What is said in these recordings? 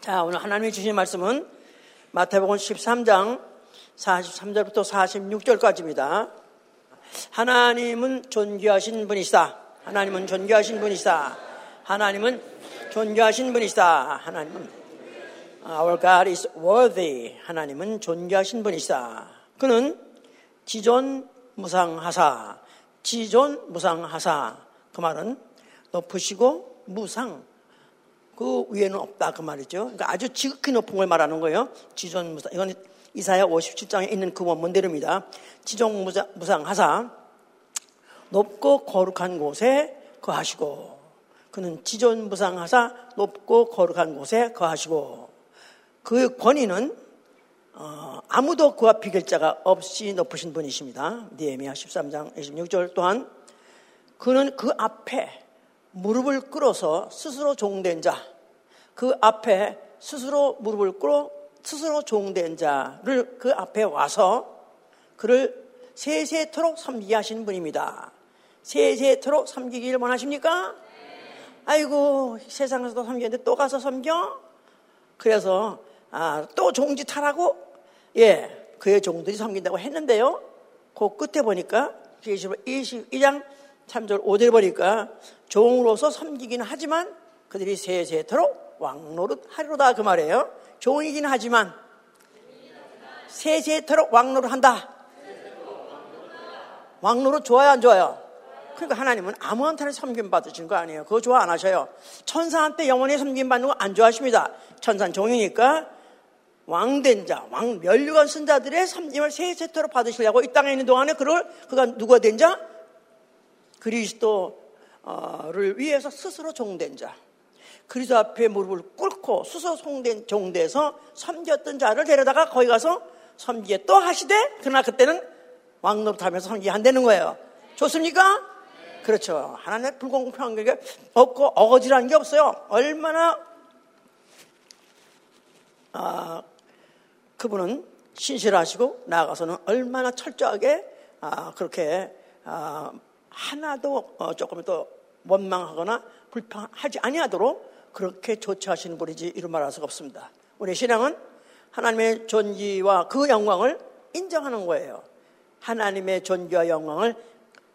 자, 오늘 하나님이 주신 말씀은 마태복음 13장 43절부터 46절까지입니다. 하나님은 존귀하신 분이시다. 하나님은 존귀하신 분이시다. 하나님은 존귀하신 분이시다. 하나님은 Our God is worthy. 하나님은 존귀하신 분이시다. 그는 지존 무상하사. 지존 무상하사. 그 말은 높으시고 무상. 그 위에는 없다 그 말이죠. 그러니까 아주 지극히 높은 걸 말하는 거예요. 지존 무상. 이건 이사야 57장에 있는 그 원문대로입니다. 지존 무상, 하사 높고 거룩한 곳에 거하시고 그는 지존 무상하사 높고 거룩한 곳에 거하시고 그 권위는 어, 아무도 그와 비길 자가 없이 높으신 분이십니다. 니에미야 13장 26절 또한 그는 그 앞에 무릎을 꿇어서 스스로 종된 자, 그 앞에 스스로 무릎을 꿇어 스스로 종된 자를 그 앞에 와서 그를 세세토록 섬기게 하시는 분입니다. 세세토록 섬기기를 원하십니까? 아이고 세상에서도 섬기는데 또 가서 섬겨? 그래서 아, 또 종짓하라고 예 그의 종들이 섬긴다고 했는데요. 그 끝에 보니까 22장 3절 5절 보니까 종으로서 섬기기는 하지만 그들이 세세토록 왕노릇 하리로다 그 말이에요. 종이긴 하지만 세세토록 왕노릇 한다. 왕노릇 좋아요 안 좋아요? 그러니까 하나님은 아무한테나 섬김 받으신 거 아니에요. 그거 좋아 안 하셔요. 천사한테 영원히 섬김 받는 거 안 좋아하십니다. 천사는 종이니까 왕된 자, 왕 멸류관 쓴 자들의 섬김을 세세토록 받으시려고 이 땅에 있는 동안에 그걸 그가 누가 된 자? 그리스도를 위해서 스스로 종된 자. 그리스도 앞에 무릎을 꿇고 스스로 송된 종돼서 섬겼던 자를 데려다가 거기 가서 섬기에 또 하시되 그러나 그때는 왕노릇 하면서 섬기게 한다는 거예요. 좋습니까? 그렇죠. 하나님의 불공평한 게 없고 어거지라는 게 없어요. 얼마나 아, 그분은 신실하시고 나아가서는 얼마나 철저하게 아, 그렇게 아, 하나도 어, 조금 더 원망하거나 불평하지 아니하도록 그렇게 조처하시는 분이지 이런 말할 수가 없습니다. 우리 신앙은 하나님의 존귀와 그 영광을 인정하는 거예요. 하나님의 존귀와 영광을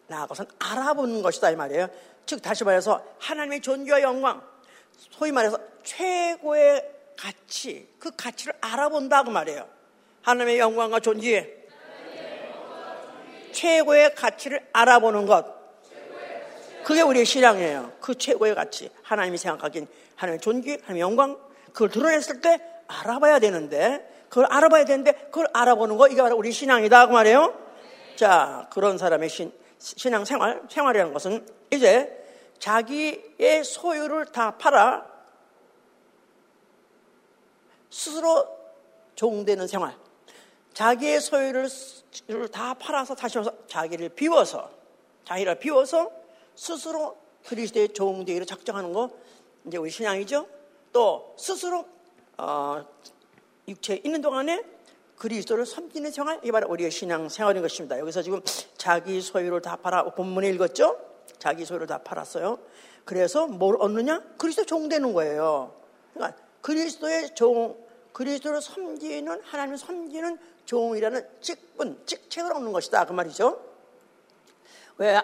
나아가서 알아보는 것이다 이 말이에요. 즉 다시 말해서 하나님의 존귀와 영광, 소위 말해서 최고의 가치, 그 가치를 알아본다 그 말이에요. 하나님의 영광과 존귀, 최고의 가치를 알아보는 것. 그게 우리의 신앙이에요. 그 최고의 가치. 하나님이 생각하기엔 하나님의 존귀, 하나님의 영광, 그걸 드러냈을 때 알아봐야 되는데, 그걸 알아봐야 되는데, 그걸 알아보는 거, 이게 바로 우리 신앙이다. 그 말이에요. 자, 그런 사람의 신, 신앙 생활, 생활이라는 것은 이제 자기의 소유를 다 팔아 스스로 종되는 생활. 자기의 소유를 다 팔아서 다시 와서 자기를 비워서, 자기를 비워서 스스로 그리스도의 종되기를 작정하는 거, 이제 우리 신앙이죠. 또 스스로 어, 육체에 있는 동안에 그리스도를 섬기는 생활, 이 바로 우리의 신앙 생활인 것입니다. 여기서 지금 자기 소유를 다 팔아, 본문에 읽었죠? 자기 소유를 다 팔았어요. 그래서 뭘 얻느냐? 그리스도 종 되는 거예요. 그러니까 그리스도의 종, 그리스도를 섬기는, 하나님을 섬기는 종이라는 직분, 직책을 얻는 것이다. 그 말이죠. 왜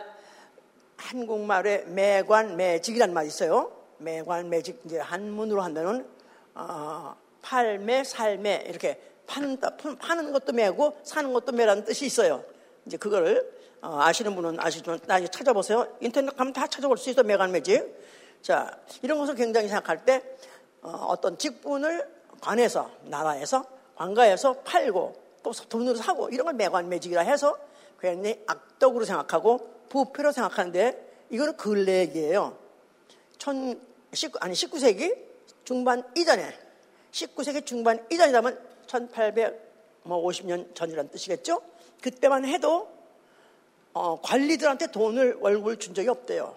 한국말에 매관, 매직이라는 말이 있어요. 매관, 매직, 이제 한문으로 한다는, 어, 팔매, 살매, 이렇게 파는, 파는 것도 매고 사는 것도 매라는 뜻이 있어요. 이제 그거를 어, 아시는 분은 아시지만 나중에 찾아보세요. 인터넷 가면 다 찾아볼 수 있어 매간 매직. 자 이런 것을 굉장히 생각할 때 어, 떤 직분을 관해서 나라에서 관가에서 팔고 또 돈으로 사고 이런 걸 매관 매직이라 해서 굉장히 악덕으로 생각하고 부패로 생각하는데 이거는 근래 얘기예요. 천, 19, 아니 19세기 중반 이전에 19세기 중반 이전이라면 1850년 전이라는 뜻이겠죠? 그때만 해도 어, 관리들한테 돈을 월급을 준 적이 없대요.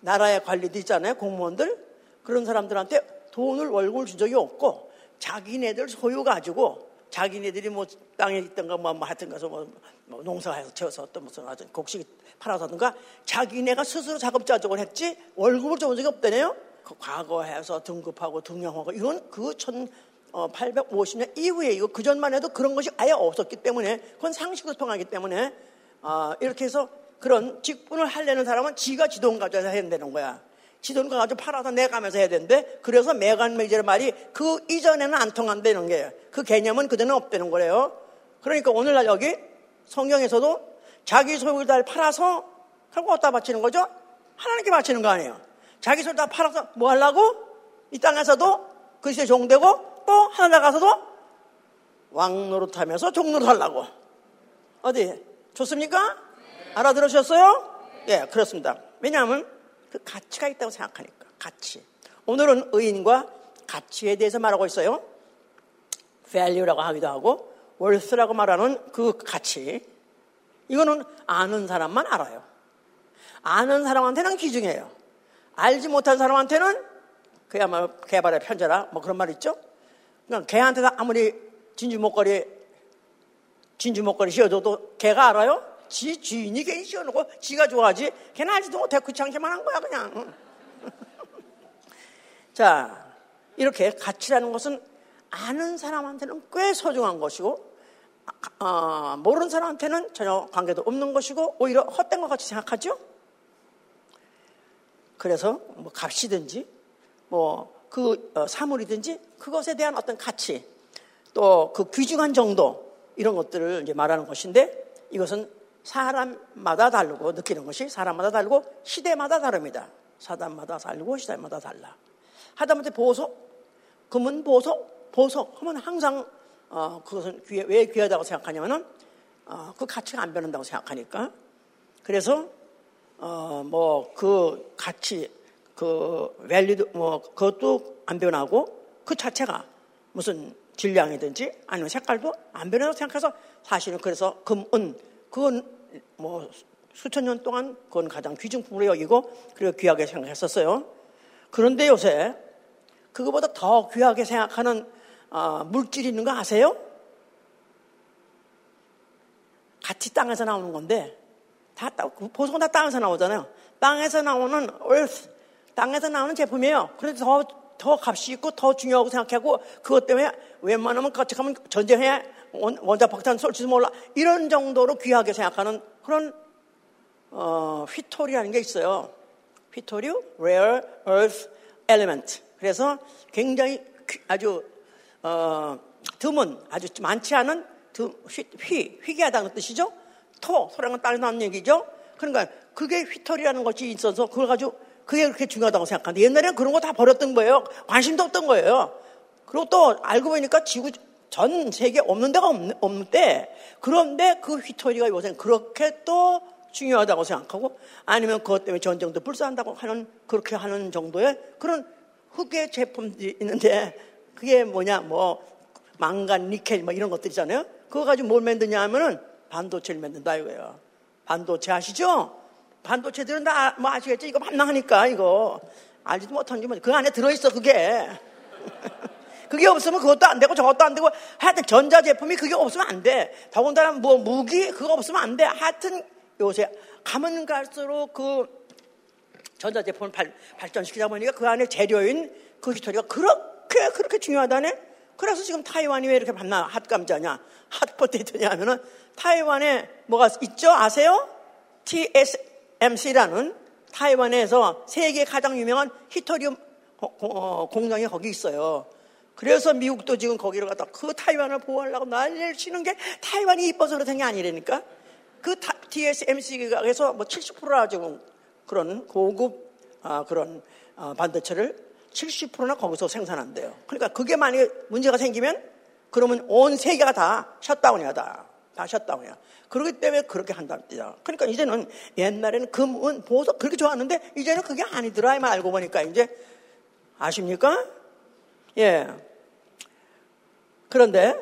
나라의 관리들 있잖아요, 공무원들. 그런 사람들한테 돈을 월급을 준 적이 없고 자기네들 소유 가지고 자기네들이 뭐 땅에 있던가 뭐, 뭐 하여튼 가서 뭐, 뭐 농사해서 채워서 또 무슨 곡식 팔아서든가 자기네가 스스로 작업자족을 했지 월급을 줘본 적이 없다네요. 그 과거해서 등급하고 등용하고 이건 그 1850년 이후에 이거 그 전만 해도 그런 것이 아예 없었기 때문에 그건 상식으로 통하기 때문에 어, 이렇게 해서 그런 직분을 하려는 사람은 지가 지돈 해야 되는 거야. 지돈 가지고 팔아서 내가면서 해야 되는데 그래서 매간매질의 말이 그 이전에는 안 통한다는 게요. 그 개념은 그대는 없다는 거래요. 그러니까 오늘날 여기 성경에서도 자기 소유를 다 팔아서 결국 어디다 바치는 거죠? 하나님께 바치는 거 아니에요. 자기 소유를 다 팔아서 뭐 하려고? 이 땅에서도 그리스도의 종되고 또 하나 가서도 왕 노릇하면서 종 노릇 하려고. 어디? 좋습니까? 알아들으셨어요? 예, 그렇습니다. 왜냐하면 그 가치가 있다고 생각하니까. 가치. 오늘은 의인과 가치에 대해서 말하고 있어요. value라고 하기도 하고 worth라고 말하는 그 가치. 이거는 아는 사람만 알아요. 아는 사람한테는 기중이에요. 알지 못한 사람한테는 그야말로 개발의 편제라 뭐 그런 말 있죠? 그러니까 개한테 아무리 진주 목걸이 진주 목걸이 씌워줘도 개가 알아요? 지 주인이 괜히 씌워놓고 지가 좋아하지? 걔는 알지도 못해 귀찮게만 한 거야 그냥. 자 이렇게 가치라는 것은 아는 사람한테는 꽤 소중한 것이고 어, 모르는 사람한테는 전혀 관계도 없는 것이고 오히려 헛된 것 같이 생각하죠? 그래서 뭐 값이든지 뭐그 어, 사물이든지 그것에 대한 어떤 가치 또 그 귀중한 정도 이런 것들을 이제 말하는 것인데 이것은 사람마다 다르고 느끼는 것이 사람마다 다르고 시대마다 다릅니다. 사람마다 다르고 시대마다 달라. 하다못해 보석, 금은 보석, 보석 하면 항상 어, 그것은 귀해, 왜 귀하다고 생각하냐면은 어, 그 가치가 안 변한다고 생각하니까. 그래서 어, 뭐 그 가치, 그 밸리드 뭐 그것도 안 변하고 그 자체가 무슨 질량이든지 아니면 색깔도 안 변한다고 생각해서 사실은 그래서 금은 그건 뭐 수천 년 동안 그건 가장 귀중품으로 여기고 그리고 귀하게 생각했었어요. 그런데 요새 그거보다 더 귀하게 생각하는 어, 물질이 있는 거 아세요? 같이 땅에서 나오는 건데 다 보석은 다 땅에서 나오잖아요. 땅에서 나오는 earth, 땅에서 나오는 제품이에요. 그래서 더, 더 값이 있고 더 중요하고 생각하고 그것 때문에 웬만하면 같이 가면 전쟁해 원자 폭탄 쏠지도 몰라. 이런 정도로 귀하게 생각하는 그런 어, 휘토리라는 게 있어요. 휘토류, rare earth element. 그래서 굉장히 아주 어, 드문, 아주 많지 않은 드, 휘, 휘, 희귀하다는 뜻이죠. 토, 소량은 나는 얘기죠. 그러니까 그게 휘토리라는 것이 있어서 그걸 가지고 그게 그렇게 중요하다고 생각하는데 옛날에는 그런 거 다 버렸던 거예요. 관심도 없던 거예요. 그리고 또 알고 보니까 지구 전 세계에 없는 데가 없는, 없는 데 그런데 그 휘토리가 요새는 그렇게 또 중요하다고 생각하고 아니면 그것 때문에 전쟁도 불사한다고 하는 그렇게 하는 정도의 그런 흑의 제품들이 있는데 그게 뭐냐 뭐 망간, 니켈 뭐 이런 것들이잖아요. 그거 가지고 뭘 만드냐 하면은 반도체를 만든다 이거예요. 반도체 아시죠? 반도체들은 다 뭐 아시겠죠? 이거 만나하니까 이거 알지도 못한지 뭐 그 안에 들어있어 그게. 그게 없으면 그것도 안 되고 저것도 안 되고 하여튼 전자제품이 그게 없으면 안 돼. 더군다나 뭐 무기 그거 없으면 안 돼. 하여튼 요새 가면 갈수록 그 전자제품을 발, 발전시키다 보니까 그 안에 재료인 그 히토리가 그렇게 그렇게 중요하다네. 그래서 지금 타이완이 왜 이렇게 만나 핫감자냐 핫포테이토냐 하면은 타이완에 뭐가 있죠? 아세요? TSMC라는 타이완에서 세계 가장 유명한 히토리움 어, 공장이 거기 있어요. 그래서 미국도 지금 거기를 갖다 그 타이완을 보호하려고 난리를 치는 게 타이완이 이뻐서 그렇다는 게 아니라니까. 그 TSMC에서 뭐 70%나 지금 그런 고급 아, 그런 아, 반도체를 70%나 거기서 생산한대요. 그러니까 그게 만약에 문제가 생기면 그러면 온 세계가 다 셧다운이야 다. 다 셧다운이야. 그렇기 때문에 그렇게 뜻이야. 그러니까 이제는 옛날에는 금 은 보석 그렇게 좋았는데 이제는 그게 아니더라. 이말 알고 보니까 이제 아십니까? 예. 그런데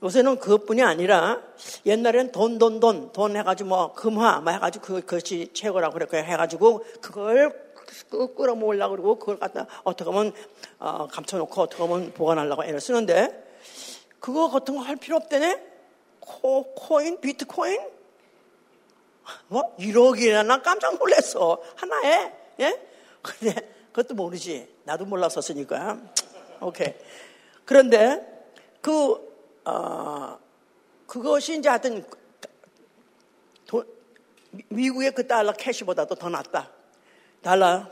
요새는 그것뿐이 아니라 옛날에는 돈, 돈, 돈, 돈 해가지고 뭐 금화, 뭐 해가지고 그, 그것이 최고라고 그렇게 해가지고 그걸 끌어모으려고 그러고 그걸 갖다 어떻게 하면 어, 감춰놓고 어떻게 하면 보관하려고 애를 쓰는데 그거 같은 거 할 필요 없대네? 코, 코인, 비트코인? 뭐 1억이나 나 깜짝 놀랐어. 하나에, 예? 근데 그것도 모르지. 나도 몰랐었으니까. 오케이. 그런데 그, 어, 그것이 이제 하여튼 도, 미국의 그 달러 캐시보다도 더 낫다. 달러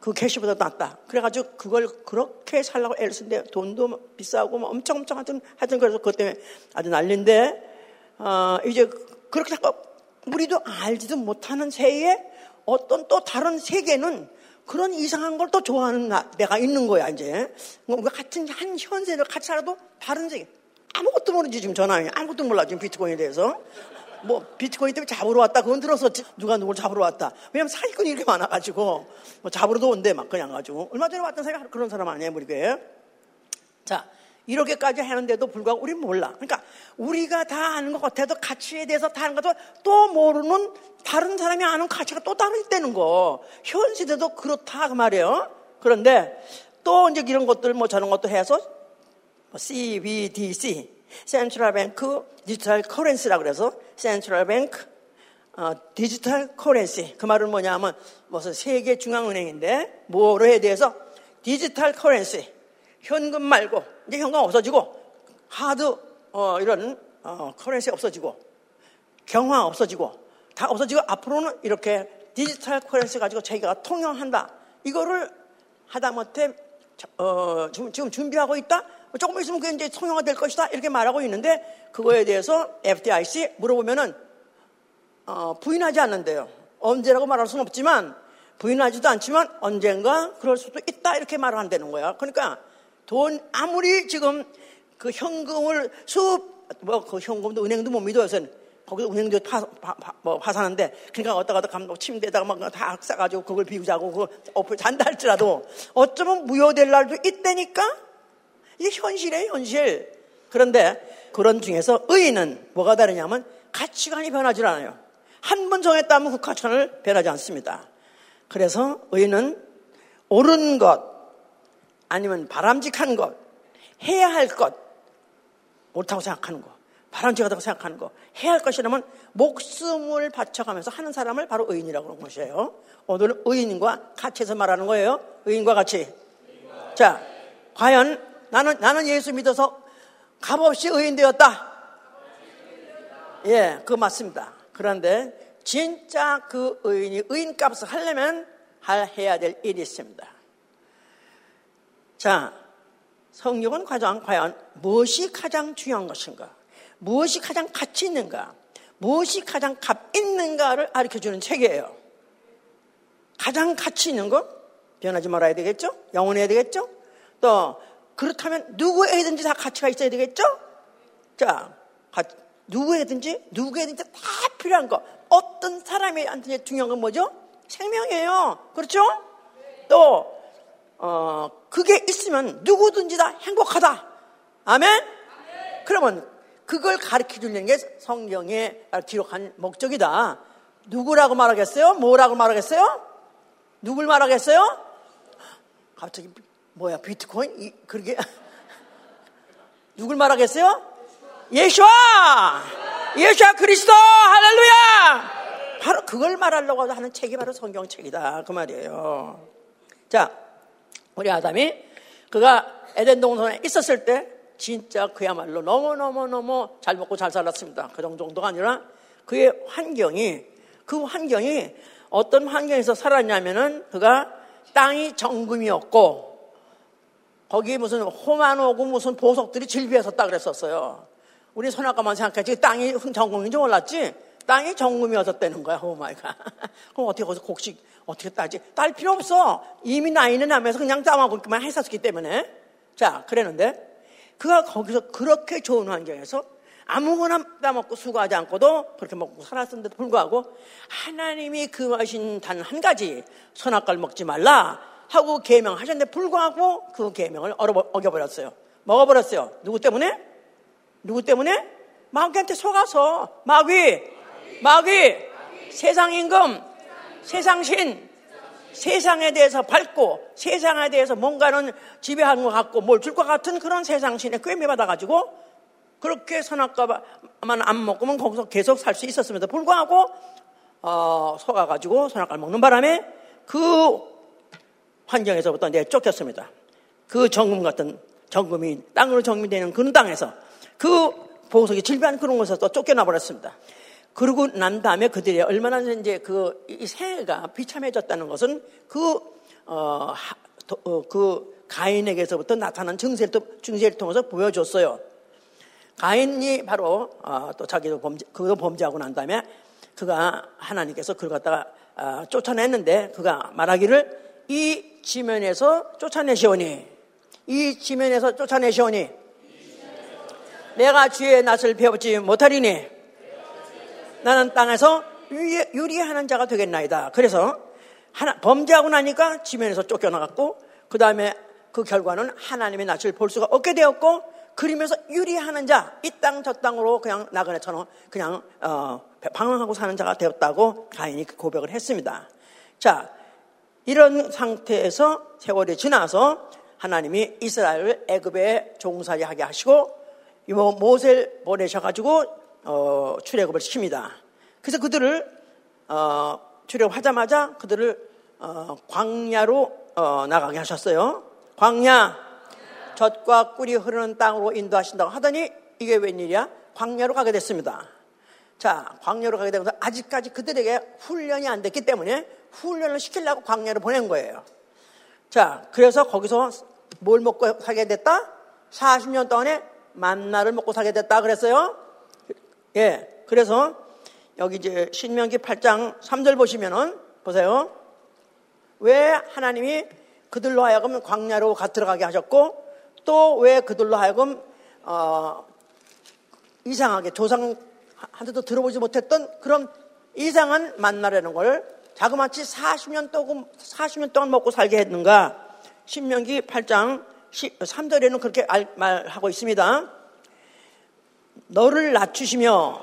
그 캐시보다 낫다. 그래가지고 그걸 그렇게 살라고 애를 쓴데 돈도 비싸고 뭐 엄청 엄청 하여튼 하여튼 그래서 그것 때문에 아주 난리인데 어, 이제 그렇게 자꾸 우리도 알지도 못하는 새에 어떤 또 다른 세계는 그런 이상한 걸 또 좋아하는 나, 내가 있는 거야 이제. 뭔가 같은 한 현세를 같이 살아도 다른 세계. 아무것도 모르지 지금 전화해 아무것도 몰라 지금 비트코인에 대해서. 뭐 비트코인 때문에 잡으러 왔다 그건 들었었지 누가 누굴 잡으러 왔다. 왜냐면 사기꾼이 이렇게 많아가지고. 뭐 잡으러도 온대 막 그냥 가지고 얼마 전에 왔던 사람이 그런 사람 아니에요 우리 교회. 자 이렇게까지 하는데도 불구하고 우리는 몰라. 그러니까 우리가 다 아는 것 같아도 가치에 대해서 다 아는 것도 또 모르는 다른 사람이 아는 가치가 또 다를 때는 거. 현 시대도 그렇다 그 말이에요. 그런데 또 이제 이런 것들 뭐 저런 것도 해서 CBDC Central Bank Digital Currency라고 그래서 Central Bank 어, Digital Currency 그 말은 뭐냐면 무슨 세계 중앙은행인데 뭐로에 대해서 digital currency 현금 말고 이제 현금 없어지고 hard 어, 이런 어, currency 없어지고 경화 없어지고 다 없어지고 앞으로는 이렇게 digital currency 가지고 자기가 통용한다 이거를 하다못해 어, 지금, 지금 준비하고 있다 조금 있으면 그게 이제 통용화 될 것이다. 이렇게 말하고 있는데 그거에 대해서 FDIC 물어보면은 어, 부인하지 않는데요. 언제라고 말할 수는 없지만 부인하지도 않지만 언젠가 그럴 수도 있다 이렇게 말을 한다는 거야. 그러니까 돈 아무리 지금 그 현금을 수업 뭐그 현금도 은행도 못 믿어 요새는 거기서 은행도 파, 파, 파, 뭐 파사는데 그러니까 어디다가 감독 침대에다가 막 다 싸가지고 그걸 비우자고 그걸 어플 잔다 할지라도 어쩌면 무효될 날도 있다니까 이게 현실이에요, 현실. 그런데 그런 중에서 의인은 뭐가 다르냐면 가치관이 변하지 않아요. 한 번 정했다면 그 가치관을 변하지 않습니다. 그래서 의인은 옳은 것, 아니면 바람직한 것, 해야 할 것, 옳다고 생각하는 것, 바람직하다고 생각하는 것, 해야 할 것이라면 목숨을 바쳐가면서 하는 사람을 바로 의인이라고 하는 것이에요. 오늘은 의인과 같이 해서 말하는 거예요. 의인과 같이. 자, 과연 나는, 나는 예수 믿어서 값없이 의인 되었다. 예, 그거 맞습니다. 그런데 진짜 그 의인이 의인 값을 하려면 할, 해야 될 일이 있습니다. 자, 성경은 과연, 과연 무엇이 가장 중요한 것인가? 무엇이 가장 가치 있는가? 무엇이 가장 값 있는가를 가르쳐 주는 책이에요. 가장 가치 있는 거? 변하지 말아야 되겠죠? 영원해야 되겠죠? 또 그렇다면 누구에든지 다 가치가 있어야 되겠죠? 자, 누구에든지, 누구에든지 다 필요한 거. 어떤 사람이한테 중요한 건 뭐죠? 생명이에요. 그렇죠? 또, 어, 그게 있으면 누구든지 다 행복하다. 아멘? 그러면 그걸 가르쳐 주는 게 성경에 기록한 목적이다. 누구라고 말하겠어요? 뭐라고 말하겠어요? 누굴 말하겠어요? 갑자기 뭐야 비트코인? 이, 그러게 누굴 말하겠어요? 예수와 예수와 그리스도 할렐루야 바로 그걸 말하려고 하는 책이 바로 성경책이다 그 말이에요 자 우리 아담이 그가 에덴 동산에 있었을 때 진짜 그야말로 너무너무너무 잘 먹고 잘 살았습니다 그 정도가 아니라 그의 환경이 그 환경이 어떤 환경에서 살았냐면은 그가 땅이 정금이었고 거기 무슨 호만오고 무슨 보석들이 질비해 섰다 그랬었어요. 우리 선악과만 생각했지 땅이 정금인 줄 몰랐지? 땅이 정금이었었다는 거야, 오마이가. 그럼 어떻게 거기서 곡식 어떻게 따지? 딸 필요 없어. 이미 나이는 하면서 그냥 따먹기만 했었기 때문에. 자, 그랬는데 그가 거기서 그렇게 좋은 환경에서 아무거나 따먹고 수고하지 않고도 그렇게 먹고 살았는데도 불구하고 하나님이 그 하신 단 한 가지 선악과를 먹지 말라. 하고 계명하셨는데 불구하고 그 계명을 어겨버렸어요. 먹어버렸어요. 누구 때문에? 누구 때문에? 마귀한테 속아서 마귀, 마귀, 세상 임금, 세상 신, 세상에 대해서 밟고 세상에 대해서 뭔가는 지배하는 것 같고 뭘 줄 것 같은 그런 세상 신에 꿰매 받아가지고 그렇게 선악과만 안 먹으면 거기서 계속 살 수 있었음에도 불구하고 어, 속아가지고 선악과를 먹는 바람에 그 환경에서부터 내쫓겼습니다. 그 정금 같은 정금이 땅으로 정리되는 그런 땅에서 그 보석이 질비한 그런 곳에서 또 쫓겨나 버렸습니다. 그러고 난 다음에 그들이 얼마나 이제 그 생애가 비참해졌다는 것은 그, 어, 어, 그 가인에게서부터 나타난 증세를, 증세를 통해서 보여줬어요. 가인이 바로 어, 또 자기도 범죄, 그도 범죄하고 난 다음에 그가 하나님께서 그를 갖다가 어, 쫓아냈는데 그가 말하기를 이 지면에서 쫓아내시오니 이 지면에서 쫓아내시오니 내가 주의 낯을 배우지 못하리니 나는 땅에서 유리하는 자가 되겠나이다. 그래서 하나, 범죄하고 나니까 지면에서 쫓겨나갔고 그 다음에 그 결과는 하나님의 낯을 볼 수가 없게 되었고 그러면서 유리하는 자, 이 땅 저 땅으로 그냥 나그네처럼 그냥 어, 방황하고 사는 자가 되었다고 가인이 그 고백을 했습니다. 자, 이런 상태에서 세월이 지나서 하나님이 이스라엘을 애굽에 종살이 하게 하시고 모세를 보내셔가지고 어, 출애굽을 시킵니다. 그래서 그들을 어, 출애굽하자마자 그들을 어, 광야로 어, 나가게 하셨어요. 광야, 젖과 꿀이 흐르는 땅으로 인도하신다고 하더니 이게 웬일이야? 광야로 가게 됐습니다. 자, 광야로 가게 되면서 아직까지 그들에게 훈련이 안 됐기 때문에 훈련을 시키려고 광야로 보낸 거예요. 자, 그래서 거기서 뭘 먹고 살게 됐다? 40년 동안에 만나를 먹고 살게 됐다 그랬어요. 예. 그래서 여기 이제 신명기 8장 3절 보시면은 보세요. 왜 하나님이 그들로 하여금 광야로 가 들어가게 하셨고 또 왜 그들로 하여금 어, 이상하게 조상한테도 들어보지 못했던 그런 이상한 만나라는 걸 자그마치 40년 동안 40년 동안 먹고 살게 했는가? 신명기 8장 3절에는 그렇게 말하고 있습니다. 너를 낮추시며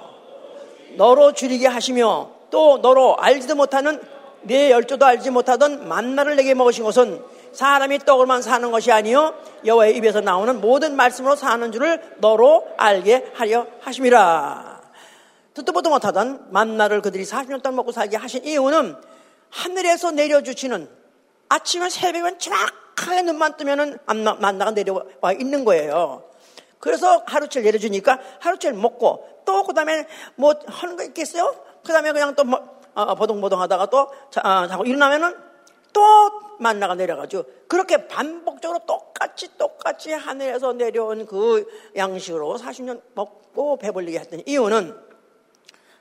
너로 줄이게 하시며 또 너로 알지도 못하는 내 열조도 알지 못하던 만나를 내게 먹으신 것은 사람이 떡을만 사는 것이 아니요 여호와의 입에서 나오는 모든 말씀으로 사는 줄을 너로 알게 하려 하심이라. 듣도 보도 못하던 만나를 그들이 40년 동안 먹고 살게 하신 이유는 하늘에서 내려주시는 아침에 새벽엔 지락하게 눈만 뜨면은 만나가 내려와 있는 거예요. 그래서 하루치를 내려주니까 하루치를 먹고 또 그 다음에 뭐 하는 거 있겠어요? 그 다음에 그냥 또 뭐, 어, 보동보동 하다가 또 자, 어, 자고 일어나면은 또 만나가 내려가지고 그렇게 반복적으로 똑같이 똑같이 하늘에서 내려온 그 양식으로 40년 먹고 배불리게 했던 이유는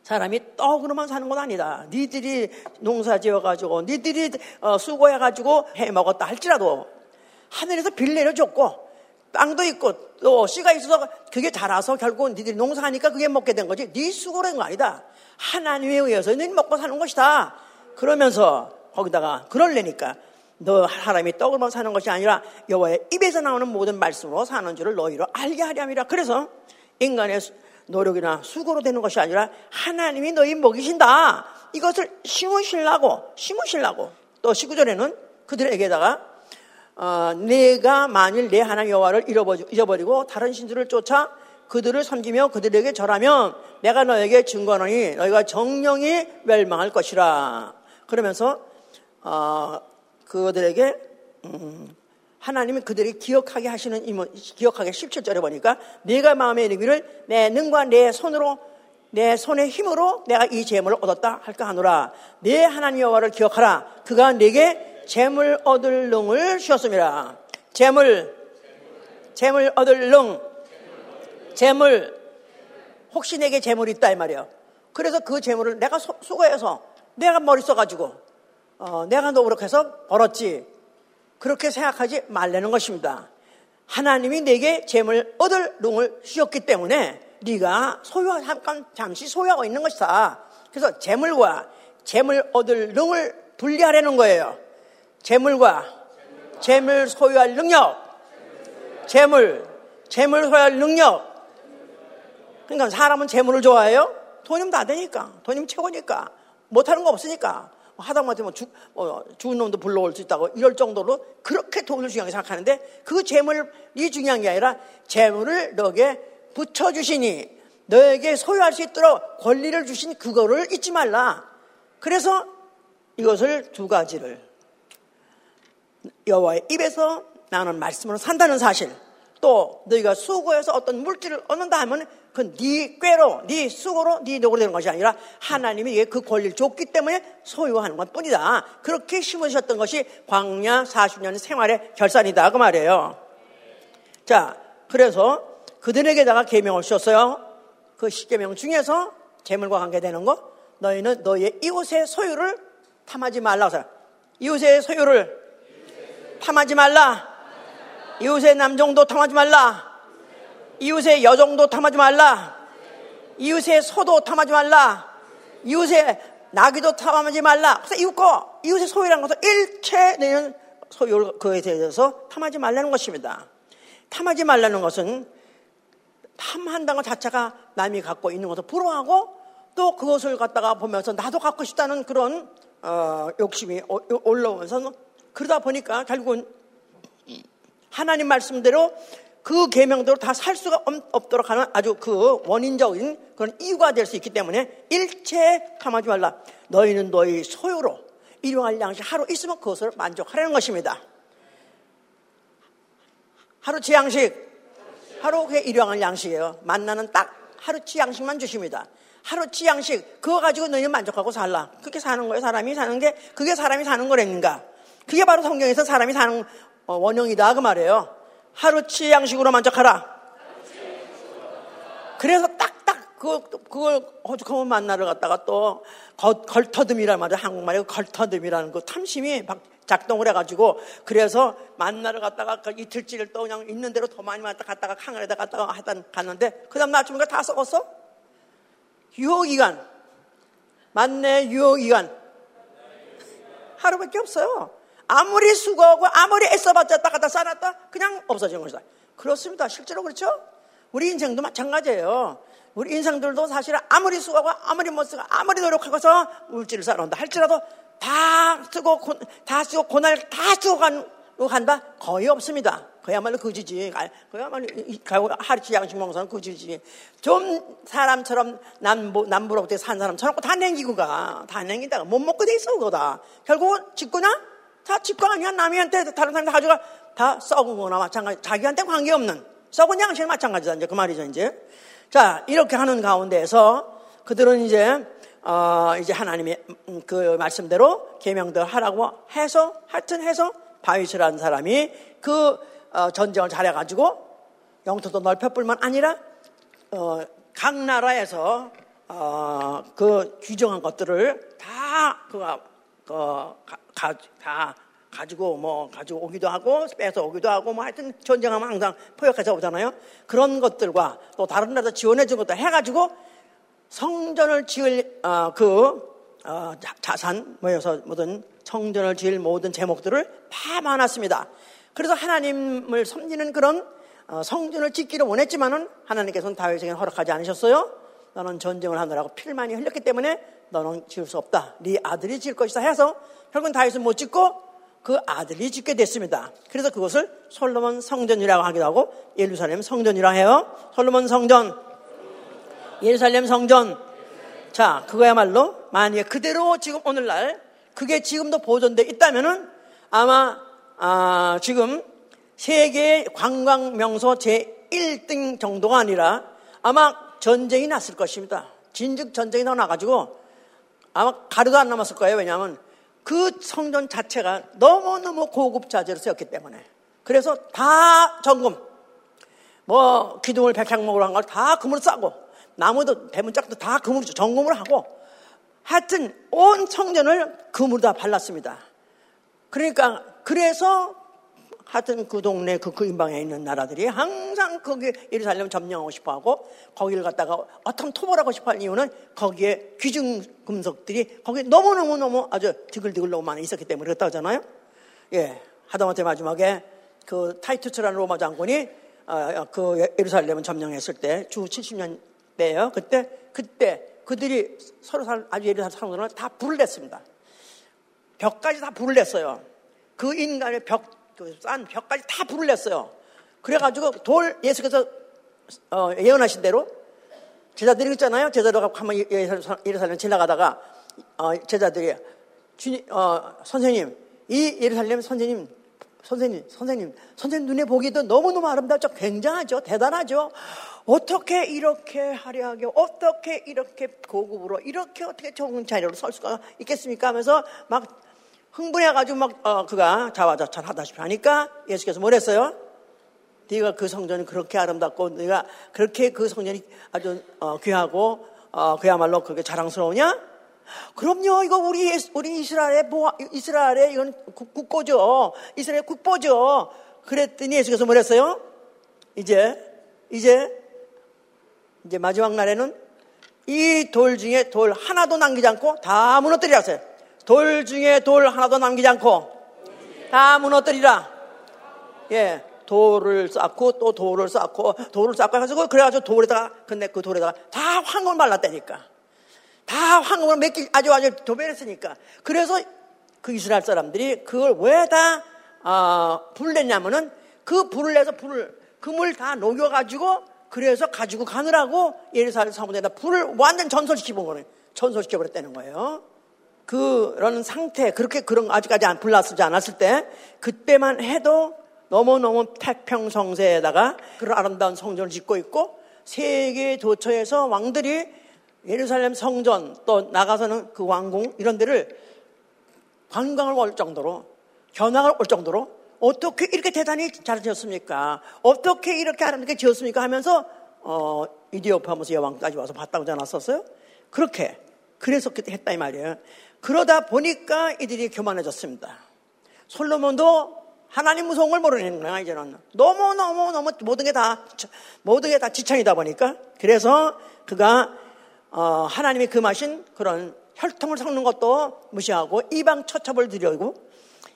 사람이 떡으로만 사는 건 아니다. 니들이 농사 지어가지고 니들이 어, 수고해가지고 해 먹었다 할지라도 하늘에서 빌 내려줬고 땅도 있고 또 씨가 있어서 그게 자라서 결국은 니들이 농사하니까 그게 먹게 된 거지. 네 수고로 한 거 아니다. 하나님에 의해서 니 먹고 사는 것이다. 그러면서 거기다가 그럴래니까 너 사람이 떡으로만 사는 것이 아니라 여호와의 입에서 나오는 모든 말씀으로 사는 줄을 너희로 알게 하렴이라. 그래서 인간의 노력이나 수고로 되는 것이 아니라 하나님이 너희 먹이신다. 이것을 심으시려고 심으시려고 또 19절에는 그들에게다가 어, 내가 만일 내 하나님 여호와를 잃어버리고 다른 신들을 쫓아 그들을 섬기며 그들에게 절하면 내가 너에게 증거하노니 너희가 정령이 멸망할 것이라. 그러면서 어, 그들에게 음, 하나님이 그들이 기억하게 하시는 기억하게 17절에 보니까 네가 마음에 이르기를 내 능과 내 손으로 내 손의 힘으로 내가 이 재물을 얻었다 할까 하노라. 내 하나님 여호와를 기억하라. 그가 네게 재물 얻을 능을 주셨습니다. 재물 재물 얻을 능 재물 혹시 내게 재물이 있다 이 말이에요. 그래서 그 재물을 내가 수고해서 내가 머리 써가지고 어, 내가 노력해서 벌었지 그렇게 생각하지 말라는 것입니다. 하나님이 내게 재물 얻을 롱을 주셨기 때문에 네가 소유하 잠깐 잠시 소유하고 있는 것이다. 그래서 재물과 재물 얻을 롱을 분리하려는 거예요. 재물과 재물 소유할 능력, 재물, 재물 소유할 능력. 그러니까 사람은 재물을 좋아해요? 돈이면 다 되니까. 돈이면 최고니까. 못하는 거 없으니까. 하다못해 뭐 죽, 어, 죽은 놈도 불러올 수 있다고 이럴 정도로 그렇게 돈을 중요하게 생각하는데 그 재물이 중요한 게 아니라 재물을 너에게 붙여주시니 너에게 소유할 수 있도록 권리를 주신 그거를 잊지 말라. 그래서 이것을 두 가지를 여호와의 입에서 나는 말씀으로 산다는 사실. 또 너희가 수고해서 어떤 물질을 얻는다 하면 그네 꾀로, 네 수고로, 네 노고로 되는 것이 아니라 하나님이 그 권리를 줬기 때문에 소유하는 것 뿐이다. 그렇게 심으셨던 것이 광야 40년 생활의 결산이다. 그 말이에요. 자, 그래서 그들에게다가 계명을 주셨어요. 그 십계명 중에서 재물과 관계되는 거 너희는 너희의 이웃의 소유를 탐하지 말라. 이웃의 소유를 탐하지 말라. 이웃의 남정도 탐하지 말라. 이웃의 여정도 탐하지 말라. 이웃의 소도 탐하지 말라. 이웃의 나귀도 탐하지 말라. 그래서 이웃 거, 이웃의 소유라는 것은 일체 내는 소유 그에 대해서 탐하지 말라는 것입니다. 탐하지 말라는 것은 탐한다는 것 자체가 남이 갖고 있는 것을 부러워하고 또 그것을 갖다가 보면서 나도 갖고 싶다는 그런 어, 욕심이 올라오면서 그러다 보니까 결국은 하나님 말씀대로 그 계명대로 다 살 수가 없도록 하는 아주 그 원인적인 그런 이유가 될 수 있기 때문에 일체 탐하지 말라. 너희는 너희 소유로 일용할 양식 하루 있으면 그것을 만족하라는 것입니다. 하루치 양식, 하루에 일용할 양식이에요. 만나는 딱 하루치 양식만 주십니다. 하루치 양식, 그거 가지고 너희는 만족하고 살라. 그렇게 사는 거예요. 사람이 사는 게, 그게 사람이 사는 거랍니까? 그게 바로 성경에서 사람이 사는 어, 원형이다. 그 말이에요. 하루치 양식으로 만족하라. 그래서 딱딱 그, 그걸 오죽하면 만나러 갔다가 또 걸터듬이란 말이야. 한국말에 걸터듬이라는 그 탐심이 작동을 해가지고 그래서 만나러 갔다가 그 이틀치를 또 그냥 있는 대로 더 많이 왔다 갔다가 강을에다 갔다가 하단 갔는데 그 다음 날 아침에 다 썩었어? 유효기간. 만내 유효기간. 하루밖에 없어요. 아무리 수고하고 아무리 애써봤자 딱 갖다 쌓아놨다 그냥 없어지는 것이다. 그렇습니다. 실제로 그렇죠? 우리 인생도 마찬가지예요. 우리 인생들도 사실 아무리 수고하고 아무리 못 쓰고 아무리 노력하고서 물질을 쌓아놓는다 할지라도 다 쓰고 다 쓰고 고날 다 쓰고 간, 간다 거의 없습니다. 그야말로 거지지. 그야말로 하루치 양식 먹는 사람 거지지. 좀 사람처럼 남부, 남부로부터 산 사람처럼 다 냉기고 가. 다 냉긴다가 못 먹고 돼 있어, 그거다. 결국은 짓거나 다 집거 아니야. 남이한테 다른 사람들 가져가 다 썩은 거나 마찬가지. 자기한테 관계없는 썩은 양식 마찬가지다. 이제 그 말이죠, 이제. 자, 이렇게 하는 가운데에서 그들은 이제, 어, 이제 하나님의 음, 그 말씀대로 계명들 하라고 해서, 하여튼 해서 바위스라는 사람이 그 어, 전쟁을 잘해가지고 영토도 넓혀뿐만 아니라 어, 각 나라에서 어, 그 규정한 것들을 다 그가 어, 가, 다 가지고 뭐 가지고 오기도 하고 빼서 오기도 하고 뭐 하여튼 전쟁하면 항상 포역해서 오잖아요. 그런 것들과 또 다른 나라 지원해 준 것도 해가지고 성전을 지을 어, 그 어, 자산 모여서 모든 성전을 지을 모든 제목들을 다 많았습니다. 그래서 하나님을 섬기는 그런 어, 성전을 짓기를 원했지만은 하나님께서는 다윗에게 허락하지 않으셨어요. 너는 전쟁을 하느라고 피를 많이 흘렸기 때문에 너는 지을 수 없다. 네 아들이 지을 것이다 해서 결국은 다윗은 못 짓고 그 아들이 짓게 됐습니다. 그래서 그것을 솔로몬 성전이라고 하기도 하고 예루살렘 성전이라 해요. 솔로몬 성전, 예루살렘 성전. 자, 그거야말로 만약에 그대로 지금 오늘날 그게 지금도 보존돼 있다면은 아마 아, 지금 세계 관광 명소 제 1등 정도가 아니라 아마 전쟁이 났을 것입니다. 진즉 전쟁이 나가지고 아마 가루도 안 남았을 거예요. 왜냐하면 그 성전 자체가 너무너무 고급 자재로 쓰였기 때문에. 그래서 다 점검. 뭐, 기둥을 백향목으로 한 걸 다 금으로 싸고, 나무도, 대문짝도 다 금으로, 점검을 하고, 하여튼 온 성전을 금으로 다 발랐습니다. 그러니까, 그래서 하여튼 그 동네 그, 그 인방에 있는 나라들이 항상 거기 예루살렘 점령하고 싶어 하고 거기를 갖다가 어떤 토벌하고 싶어 하는 이유는 거기에 귀중 금속들이 거기에 너무너무너무 아주 디글디글 너무 많이 있었기 때문에 그랬다 하잖아요. 예. 하다못해 마지막에 그 타이투스라는 로마 장군이 어, 그 예루살렘을 점령했을 때 주 70년 때예요. 그때 그때 그들이 서로 살 아주 예루살렘 사람들은 다 불을 냈습니다. 벽까지 다 불을 냈어요. 그 인간의 벽 그 싼 벽까지 다 불을 냈어요. 그래가지고 돌 예수께서 어, 예언하신 대로 제자들이 있잖아요. 제자들가 한번 예루살렘 지나가다가 어, 제자들이 주님, 어, 선생님 이 예루살렘 선생님 선생님, 선생님, 선생님 눈에 보기도 너무너무 아름답죠? 굉장하죠? 대단하죠? 어떻게 이렇게 화려하게, 어떻게 이렇게 고급으로, 이렇게 어떻게 좋은 자리로 설 수가 있겠습니까? 하면서 막 흥분해가지고 막, 어, 그가 자화자찬 하다시피 하니까 예수께서 뭐랬어요? 네가 그 성전이 그렇게 아름답고, 네가 그렇게 그 성전이 아주 어, 귀하고, 어, 그야말로 그게 자랑스러우냐? 그럼요, 이거 우리, 우리 이스라엘의 보아, 이스라엘의 이건 국 보죠. 이스라엘 국보죠. 그랬더니 예수께서 뭐랬어요? 이제, 이제, 이제 마지막 날에는 이 돌 중에 돌 하나도 남기지 않고 다 무너뜨리라 하세요. 돌 중에 돌 하나도 남기지 않고 다 무너뜨리라. 예. 돌을 쌓고 또 돌을 쌓고 돌을 쌓고 해가지고 그래가지고 돌에다가 근데 그 돌에다가 다 황금을 말랐다니까. 다 황금을 몇길 아주 아주 도배했으니까. 그래서 그 이스라엘 사람들이 그걸 왜다 어, 불을 냈냐면은 그 불을 내서 불을 금을 다 녹여가지고 그래서 가지고 가느라고 예루살렘 사무대에다 불을 완전 전설시켜 본 거예요. 전설시켜 버렸다는 거예요. 그런 상태, 그렇게 그런 아직까지 안 불났지 않았을 때 그때만 해도 너무너무 태평성세에다가 그런 아름다운 성전을 짓고 있고 세계 도처에서 왕들이 예루살렘 성전 또 나가서는 그 왕궁 이런 데를 관광을 올 정도로 견학을 올 정도로 어떻게 이렇게 대단히 잘 지었습니까? 어떻게 이렇게 아름답게 지었습니까? 하면서 어, 이디오파 무스 여왕까지 와서 봤다고 하지 않았었어요? 그렇게 그래서 했다 이 말이에요. 그러다 보니까 이들이 교만해졌습니다. 솔로몬도 하나님 무서움을 모르는 거야 이제는 너무 너무 너무 모든 게 다 모든 게 다 지창이다 보니까 그래서 그가 어, 하나님이 금하신 그런 혈통을 섞는 것도 무시하고 이방 처첩을 드리고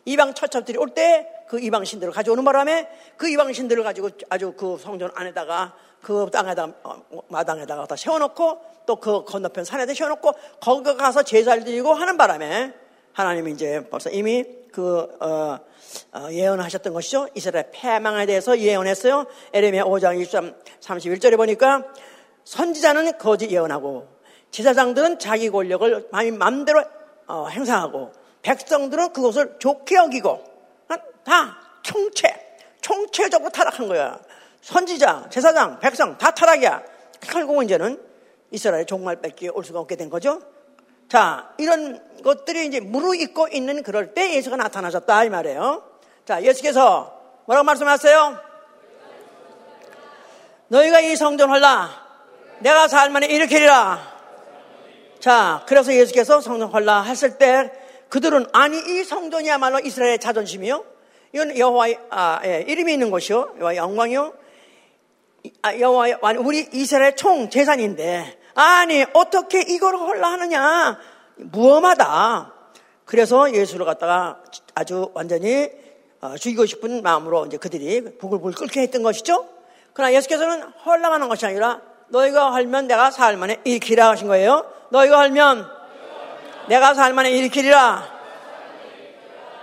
이방 처첩들이 올 때 그 이방 신들을 가져오는 바람에 그 이방 신들을 가지고 아주 그 성전 안에다가 그 땅에다 어, 마당에다가 다 세워놓고 또 그 건너편 산에다 세워놓고 거기 가서 제사를 드리고 하는 바람에 하나님이 이제 벌써 이미 그 어, 어, 예언하셨던 것이죠. 이스라엘 패망에 대해서 예언했어요. 에레미야 5장 23, 31절에 보니까 선지자는 거짓 예언하고 제사장들은 자기 권력을 마음대로 어, 행사하고 백성들은 그것을 좋게 여기고 다 총체 총체적으로 타락한 거야. 선지자, 제사장, 백성 다 타락이야. 결국은 이제는 이스라엘 종말밖에 올 수가 없게 된 거죠. 자, 이런 것들이 이제 무르익고 있는 그럴 때 예수가 나타나셨다 이 말이에요. 자, 예수께서 뭐라고 말씀하세요? 너희가 이 성전 헐라 내가 살만에 일으키리라. 자, 그래서 예수께서 성전 헐라 했을 때 그들은 아니 이 성전이야말로 이스라엘의 자존심이요. 이건 여호와의 아, 예, 이름이 있는 곳이요. 여호와의 영광이요. 아, 여호와의 우리 이스라엘 총 재산인데 아니 어떻게 이걸 헐라 하느냐 무엄하다. 그래서 예수를 갖다가 아주 완전히 어, 죽이고 싶은 마음으로 이제 그들이 부글부글 끓게 했던 것이죠. 그러나 예수께서는 헐랑하는 것이 아니라 너희가 헐면 내가 살만에 일으키라 하신 거예요. 너희가 헐면 내가 살만에 일으키리라.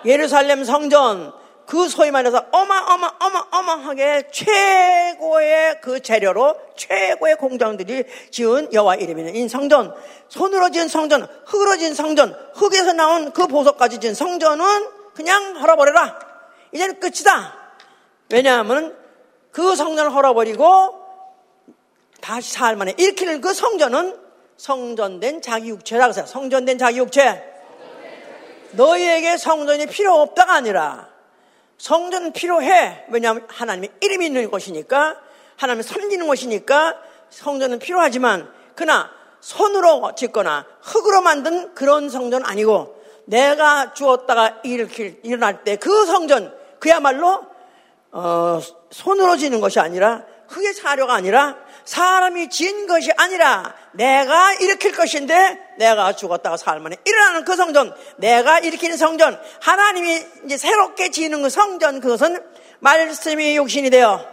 예루살렘 성전 그 소위 말해서 어마어마 어마어마하게 최고의 그 재료로 최고의 공장들이 지은 여호와 이름이 있는 성전 손으로 지은 성전 흙으로 지은 성전 흙에서 나온 그 보석까지 지은 성전은 그냥 헐어버려라. 이제는 끝이다. 왜냐하면 그 성전을 헐어버리고 다시 살 만에 일으키는 그 성전은 성전된 자기 육체라고 해서 성전된 자기 육체. 너희에게 성전이 필요 없다가 아니라 성전은 필요해. 왜냐하면 하나님의 이름이 있는 곳이니까 하나님을 섬기는 곳이니까 성전은 필요하지만 그러나 손으로 짓거나 흙으로 만든 그런 성전 아니고 내가 주었다가 일으킬, 일어날 때 그 성전 그야말로 어, 손으로 지는 것이 아니라 흙의 사료가 아니라 사람이 지은 것이 아니라 내가 일으킬 것인데 내가 죽었다가 살만에 일어나는 그 성전, 내가 일으키는 성전, 하나님이 이제 새롭게 지는 그 성전 그것은 말씀이 육신이 되어.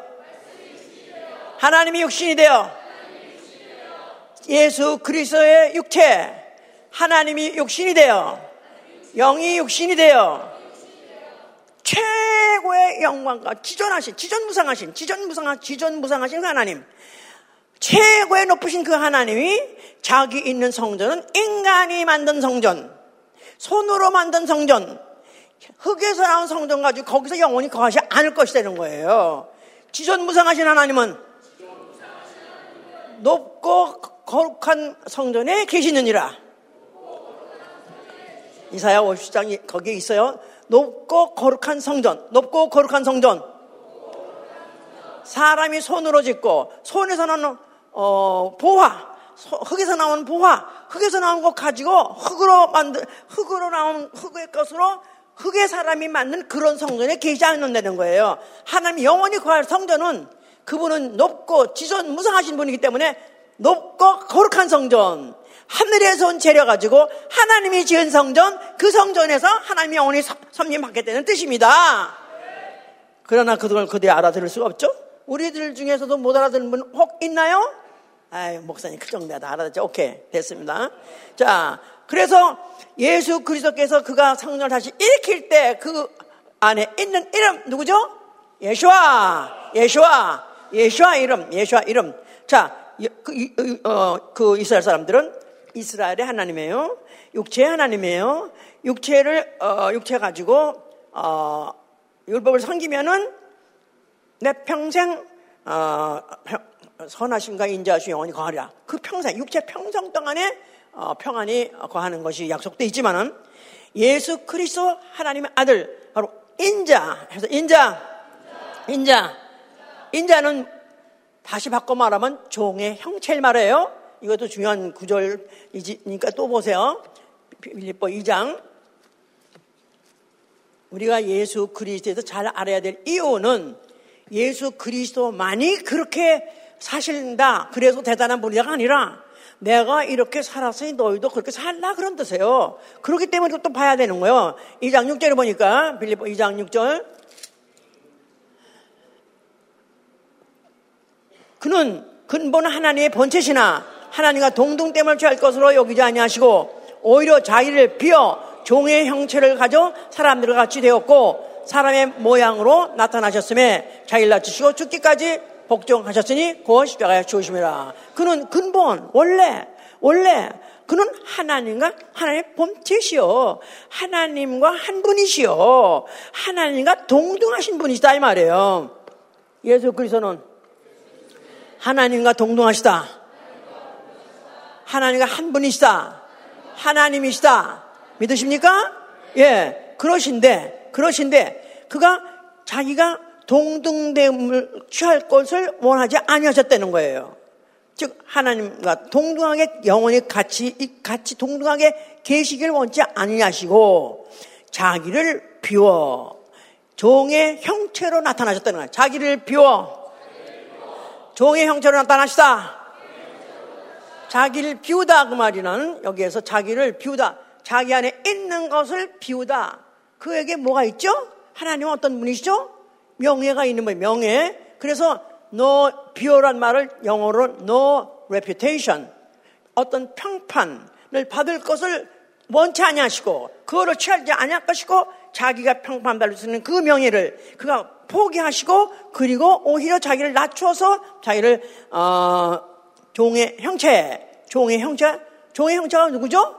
하나님이 육신이 되어. 예수 그리스도의 육체, 하나님이 육신이 되어. 영이 육신이 되어. 최고의 영광과 지존하신, 지존무상하신, 지존무상하, 지존무상하신 하나님, 최고의 높으신 그 하나님이 자기 있는 성전은 인간이 만든 성전, 손으로 만든 성전, 흙에서 나온 성전 가지고 거기서 영원히 거하지 않을 것이라는 거예요. 지존무상하신 하나님은 높고 거룩한 성전에 계시느니라. 이사야 50장이 거기에 있어요. 높고 거룩한 성전, 높고 거룩한 성전. 사람이 손으로 짓고 손에서 나는 어, 보화, 흙에서 나온 보화, 흙에서 나온 것 가지고 흙으로 만든 흙으로 나온 흙의 것으로 흙의 사람이 만든 그런 성전에 계시지 않는다는 거예요. 하나님 영원히 구할 성전은 그분은 높고 지존 무상하신 분이기 때문에 높고 거룩한 성전, 하늘에서 온 재려 가지고 하나님이 지은 성전, 그 성전에서 하나님이 영원히 섬김 받게 되는 뜻입니다. 그러나 그걸 그들이 알아들을 수가 없죠. 우리들 중에서도 못 알아듣는 분 혹 있나요? 아유, 목사님 그 정도야 다 알아듣죠. 오케이, 됐습니다. 자, 그래서 예수 그리스도께서 그가 성전을 다시 일으킬 때 그 안에 있는 이름 누구죠? 예수와, 예수와, 예수와 이름, 예수와 이름. 자, 그, 어, 그 이스라엘 사람들은 이스라엘의 하나님이에요. 육체의 하나님이에요. 육체를 어, 육체 가지고 어, 율법을 섬기면은 내 평생 어, 선하심과 인자하심 영원히 거하리라. 그 평생 육체 평생 동안에 어, 평안이 거하는 것이 약속돼 있지만은 예수 그리스도 하나님의 아들 바로 인자 해서 인자 인자 인자는 다시 바꿔 말하면 종의 형체를 말해요. 이것도 중요한 구절이니까 또 보세요. 빌립보 2장 우리가 예수 그리스도에서 잘 알아야 될 이유는 예수 그리스도만이 그렇게 사신다. 그래서 대단한 분이가 아니라 내가 이렇게 살았으니 너희도 그렇게 살라 그런 뜻이에요. 그렇기 때문에 또 봐야 되는 거예요. 2장 6절에 보니까 빌립보 2장 6절 그는 근본 하나님의 본체시나 하나님과 동등됨을 취할 것으로 여기지 아니하시고 오히려 자기를 비어 종의 형체를 가져 사람들과 같이 되었고 사람의 모양으로 나타나셨음에 자기를 낮추시고 죽기까지 복종하셨으니 곧 십자가에 죽으심이라. 그는 근본 원래 원래 그는 하나님과 하나님의 본체시요. 하나님과 한 분이시요. 하나님과 동등하신 분이시다 이 말이에요. 예수 그리스도는 하나님과 동등하시다. 하나님과 한 분이시다. 하나님이시다. 믿으십니까? 예, 그러신데, 그러신데, 그가 자기가 동등됨을 취할 것을 원하지 아니하셨다는 거예요. 즉 하나님과 동등하게 영원히 같이 같이 동등하게 계시길 원치 아니하시고 자기를 비워 종의 형체로 나타나셨다는 거예요. 자기를 비워 종의 형체로 나타나시다. 자기를 비우다 그 말이는 여기에서 자기를 비우다. 자기 안에 있는 것을 비우다. 그에게 뭐가 있죠? 하나님은 어떤 분이시죠? 명예가 있는 거예요. 명예. 그래서 no 비어란 말을 영어로 no reputation. 어떤 평판을 받을 것을 원치 아니하시고 그거를 취하지 아니할 것이고 자기가 평판 받을 수 있는 그 명예를 그가 포기하시고 그리고 오히려 자기를 낮추어서 자기를 어, 종의 형체, 종의 형체, 종의 형체가 누구죠?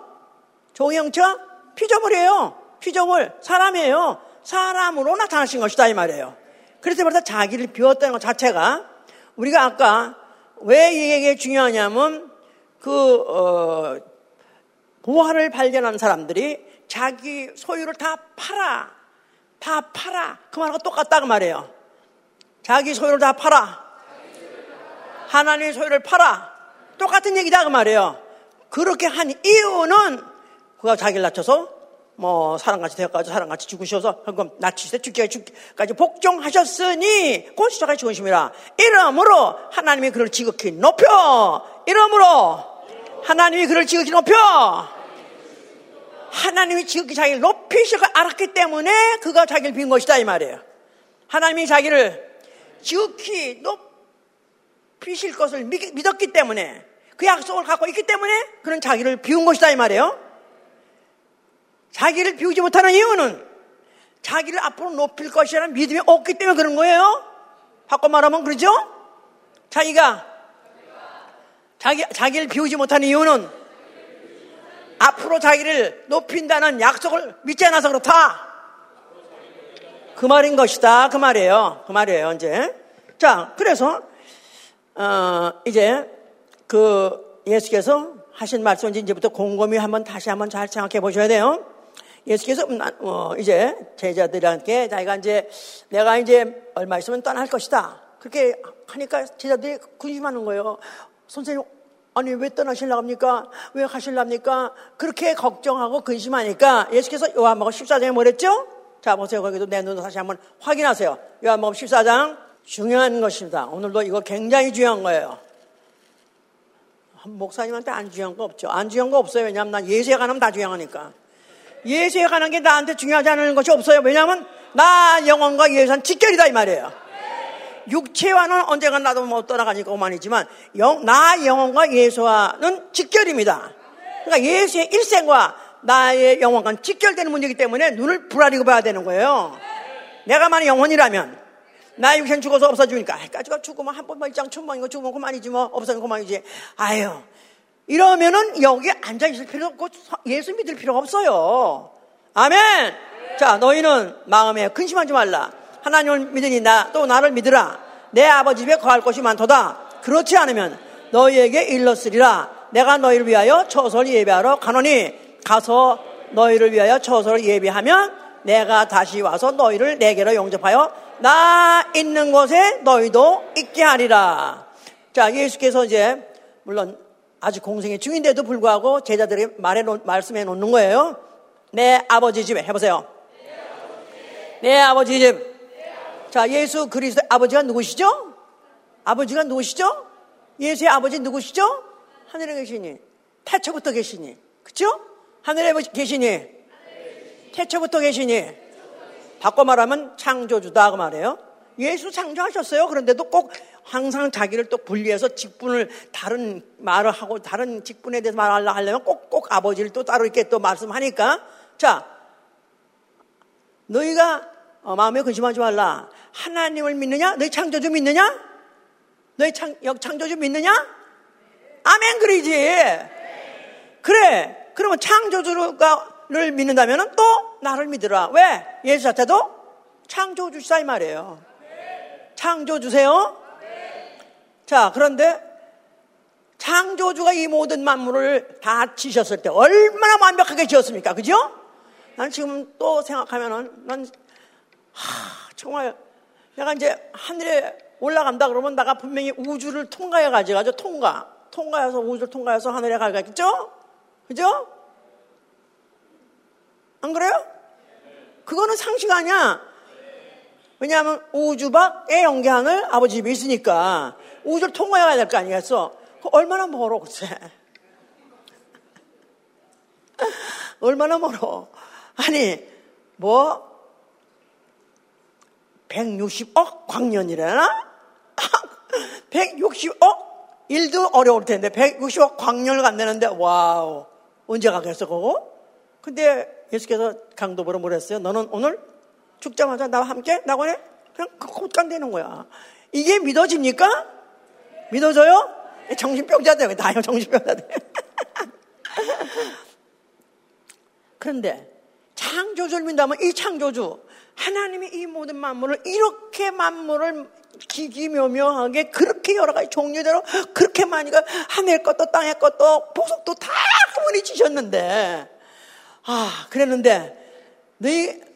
종의 형체가 피조물이에요. 피조물 사람이에요. 사람으로 나타나신 것이다 이 말이에요. 그래서 벌써 자기를 비웠다는 것 자체가 우리가 아까 왜 이게 중요하냐면 그 어, 보화를 발견한 사람들이 자기 소유를 다 팔아 다 팔아 그 말하고 똑같다 그 말이에요. 자기 소유를 다 팔아 하나님의 소유를 팔아 똑같은 얘기다 그 말이에요. 그렇게 한 이유는 그가 자기를 낮춰서 뭐 사람같이 되어가지고 사람같이 죽으셔서 그럼 나치시되 죽기까지 복종하셨으니 곧 십자가에 죽으심이라. 이러므로 하나님이 그를 지극히 높여. 이러므로 하나님이 그를 지극히 높여. 하나님이 지극히 자기를 높이실 걸 알았기 때문에 그가 자기를 빈 것이다 이 말이에요. 하나님이 자기를 지극히 높이실 것을 믿었기 때문에 그 약속을 갖고 있기 때문에 그는 자기를 비운 것이다 이 말이에요 자기를 비우지 못하는 이유는 자기를 앞으로 높일 것이라는 믿음이 없기 때문에 그런 거예요. 바꿔 말하면 그러죠? 자기가 자기 자기를 비우지 못하는 이유는 앞으로 자기를 높인다는 약속을 믿지 않아서 그렇다. 그 말인 것이다. 그 말이에요. 그 말이에요, 이제. 자, 그래서, 어, 이제 그 예수께서 하신 말씀 이제부터 곰곰이 한번 다시 한번 잘 생각해 보셔야 돼요. 예수께서 음, 어, 이제 제자들한테 자기가 이제 내가 이제 얼마 있으면 떠날 것이다. 그렇게 하니까 제자들이 근심하는 거예요. 선생님, 아니 왜 떠나실라 합니까? 왜 가실랍니까? 그렇게 걱정하고 근심하니까 예수께서 요한복음 14장에 뭐랬죠? 자 보세요. 거기도 내 눈으로 다시 한번 확인하세요. 요한복음 14장 중요한 것입니다. 오늘도 이거 굉장히 중요한 거예요. 목사님한테 안 중요한 거 없죠. 안 중요한 거 없어요. 왜냐하면 난 예수에 관하면 다 중요하니까. 예수에 관한 게 나한테 중요하지 않은 것이 없어요. 왜냐하면 나 영혼과 예수는 직결이다 이 말이에요. 육체와는 언젠가 나도 못 떠나가니까 오만이지만 영, 나 영혼과 예수와는 직결입니다. 그러니까 예수의 일생과 나의 영혼과 직결되는 문제이기 때문에 눈을 불아리고 봐야 되는 거예요. 내가 만약 영혼이라면 나 육신 죽어서 없어지니까 까지가 죽으면 한 번만 일장 천번이고 죽으면 그만이지 뭐 없어지면 그만이지 아유 이러면은 여기 앉아 있을 필요 없고 예수 믿을 필요가 없어요. 아멘. 자 너희는 마음에 근심하지 말라. 하나님을 믿으니 나 또 나를 믿으라. 내 아버지 집에 거할 곳이 많도다. 그렇지 않으면 너희에게 일렀으리라. 내가 너희를 위하여 처소를 예배하러 가노니 가서 너희를 위하여 처소를 예배하면 내가 다시 와서 너희를 내게로 용접하여 나 있는 곳에 너희도 있게 하리라. 자, 예수께서 이제 물론 아주 공생의 중인데도 불구하고 제자들에게 말해 놓, 말씀해 놓는 거예요. 내 아버지 집에 해보세요. 내 아버지 집. 자, 예수 그리스도 아버지가 누구시죠? 아버지가 누구시죠? 예수의 아버지 누구시죠? 하늘에 계시니. 태초부터 계시니. 그쵸? 하늘에 계시니. 태초부터 계시니. 바꿔 말하면 창조주다 그 말이에요. 예수 창조하셨어요. 그런데도 꼭 항상 자기를 또 분리해서 직분을 다른 말을 하고 다른 직분에 대해서 말하려면 꼭, 꼭 아버지를 또 따로 이렇게 또 말씀하니까 자, 너희가 어, 마음에 근심하지 말라. 하나님을 믿느냐? 너희 창조주 믿느냐? 너희 창, 창조주 믿느냐? 아멘 그러지. 그래. 그러면 창조주가 를 믿는다면 또 나를 믿으라. 왜? 예수 자체도 창조주시다 이 말이에요. 창조주세요. 자, 그런데 창조주가 이 모든 만물을 다 지셨을 때 얼마나 완벽하게 지었습니까? 그죠? 난 지금 또 생각하면은 난 하, 정말 내가 이제 하늘에 올라간다 그러면 내가 분명히 우주를 통과해 가지고 통과 통과해서 우주를 통과해서 하늘에 가겠죠? 그죠? 안 그래요? 그거는 상식 아니야. 왜냐하면 우주 밖에 연기하늘 아버지 집이 있으니까 우주를 통과해야 될 거 아니겠어? 그 얼마나 멀어, 글쎄. 얼마나 멀어. 아니, 뭐, 160억 광년이라나? 160억? 일도 어려울 텐데, 160억 광년을 간다는데, 와우. 언제 가겠어, 그거? 근데 예수께서 강도보로 뭐랬어요? 너는 오늘 죽자마자 나와 함께 낙원에 그냥 곧간 되는 거야. 이게 믿어집니까? 믿어져요? 정신병자들, 다요 정신병자들. 그런데 창조주를 믿다면 이 창조주, 하나님이 이 모든 만물을 이렇게 만물을 기기묘묘하게 그렇게 여러 가지 종류대로 그렇게 많이가 하늘 것도 땅의 것도 보석도 다 그분이 지셨는데 아, 그랬는데 너희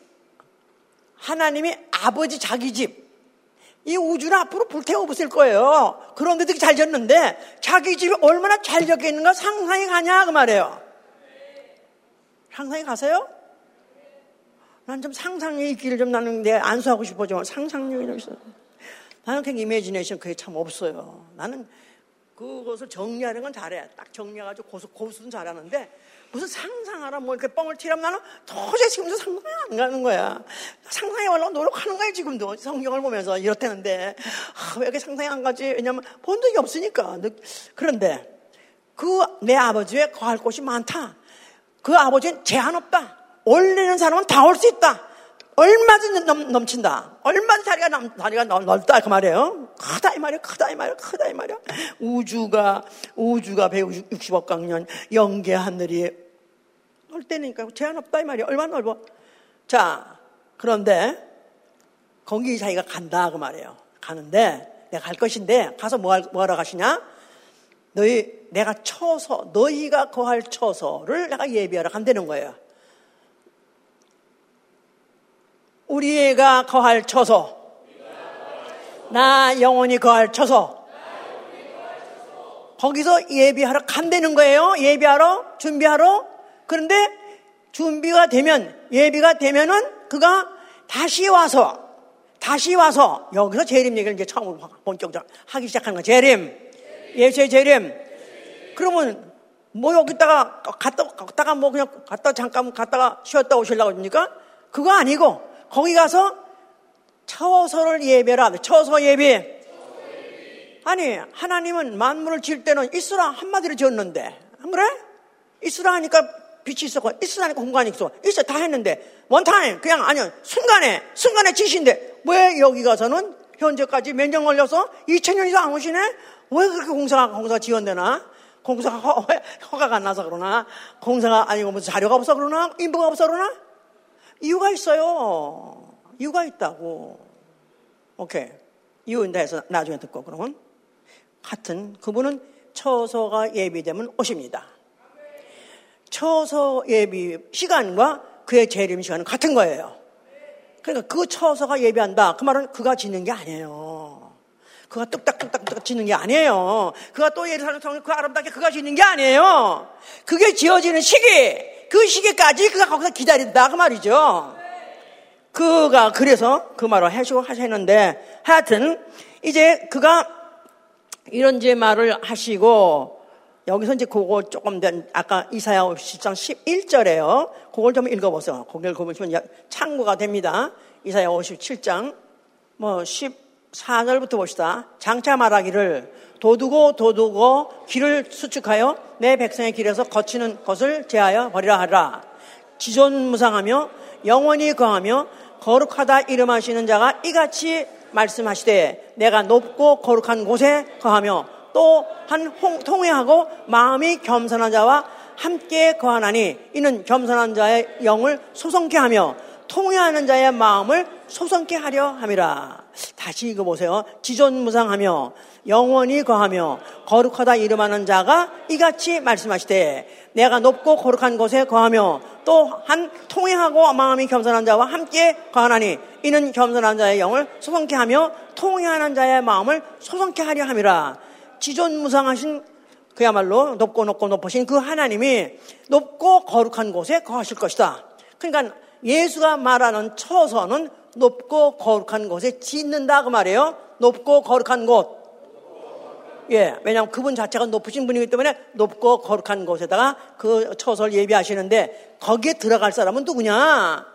하나님이 아버지 자기 집, 이 우주는 앞으로 불태워 부을 거예요. 그런데도 잘 졌는데 자기 집이 얼마나 잘 적혀 있는가 상상이 가냐 그 말이에요. 상상이 가세요? 난 좀 상상력의 길을 좀 나는 내 안수하고 싶어 좀 상상력이 좀 있어. 나는 그냥 이미지네이션 그게 참 없어요. 나는 그것을 정리하는 건 잘해. 딱 정리해가지고 고수, 고수는 잘하는데 무슨 상상하라 뭐 이렇게 뻥을 튀라면 나는 도저히 지금도 상상이 안 가는 거야. 상상해 보려고 노력하는 거야 지금도 성경을 보면서 이렇다는데 아, 왜 이렇게 상상이 안 가지? 왜냐면 본 적이 없으니까. 그런데 그 내 아버지의 거할 곳이 많다. 그 아버지는 제한 없다. 올리는 사람은 다 올 수 있다. 얼마든지 넘, 넘친다. 얼마든지 다리가, 넘, 다리가 넓다. 그 말이에요. 크다 이 말이야. 크다 이 말이야. 크다 이 말이야. 우주가, 우주가 160억 광년, 영계 하늘이 넓대니까 제한 없다 이 말이야. 얼마나 넓어. 자, 그런데 거기 자기가 간다 그 말이에요. 가는데 내가 갈 것인데 가서 뭐, 뭐 하러 가시냐? 너희 내가 처서 너희가 거할 처서를 내가 예비하러 간다는 거예요. 우리 애가 거할 처서 나 영원히 거할 처서 거기서 예비하러 간다는 거예요. 예비하러 준비하러 그런데 준비가 되면 예비가 되면은 그가 다시 와서 다시 와서 여기서 재림 얘기를 이제 처음으로 본격적으로 하기 시작하는 거예요. 재림 예수의 재림 그러면 뭐 여기다가 갔다 갔다가 뭐 그냥 갔다 잠깐 갔다가 쉬었다 오실라고 합니까? 그거 아니고 거기 가서 처서를 예배라 처서 예배 아니 하나님은 만물을 지을 때는 있으라 한마디로 지었는데 안 그래? 있으라 하니까 빛이 있었고 있으라 하니까 공간이 있어 있어 다 했는데 원타임 그냥 아니요 순간에 순간에 지신데 왜 여기 가서는 현재까지 몇 년 걸려서 2000년이 도안 오시네? 왜 그렇게 공사가 공사 지었대나? 공사가 허, 허가가 안 나서 그러나? 공사가 아니고 무슨 자료가 없어 그러나? 인부가 없어 그러나? 이유가 있어요. 이유가 있다고. 오케이. 이유인다 해서 나중에 듣고 그러면 같은 그분은 처서가 예비되면 오십니다. 처서 예비 시간과 그의 재림 시간은 같은 거예요. 그러니까 그 처서가 예비한다. 그 말은 그가 짓는 게 아니에요. 그가 뚝딱뚝딱 짓는 게 아니에요. 그가 또 예루살렘 성을 그 아름답게 그가 짓는 게 아니에요. 그게 지어지는 시기, 그 시기까지 그가 거기서 기다린다. 그 말이죠. 그가 그래서 그 말을 해주고 하셨는데 하여튼 이제 그가 이런 이제 말을 하시고 여기서 이제 그거 조금 된 아까 이사야 50장 11절에요. 그걸 좀 읽어보세요. 거기를 읽어보시면 참고가 됩니다. 이사야 57장 뭐 14절부터 봅시다. 장차 말하기를 도두고 도두고 길을 수축하여 내 백성의 길에서 거치는 것을 제하여 버리라 하라. 지존무상하며 영원히 거하며 거룩하다 이름하시는 자가 이같이 말씀하시되 내가 높고 거룩한 곳에 거하며 또 한 통회하고 마음이 겸손한 자와 함께 거하나니 이는 겸손한 자의 영을 소성케 하며 통회하는 자의 마음을 소성케 하려 함이라. 다시 읽어보세요. 지존무상하며 영원히 거하며 거룩하다 이름하는 자가 이같이 말씀하시되 내가 높고 거룩한 곳에 거하며 또 한 통행하고 마음이 겸손한 자와 함께 거하나니 이는 겸손한 자의 영을 소성케 하며 통행하는 자의 마음을 소성케 하려 함이라. 지존 무상하신 그야말로 높고 높고 높으신 그 하나님이 높고 거룩한 곳에 거하실 것이다. 그러니까 예수가 말하는 처서는 높고 거룩한 곳에 짓는다 그 말이에요. 높고 거룩한 곳. 예, 왜냐하면 그분 자체가 높으신 분이기 때문에 높고 거룩한 곳에다가 그 처소를 예비하시는데 거기에 들어갈 사람은 누구냐?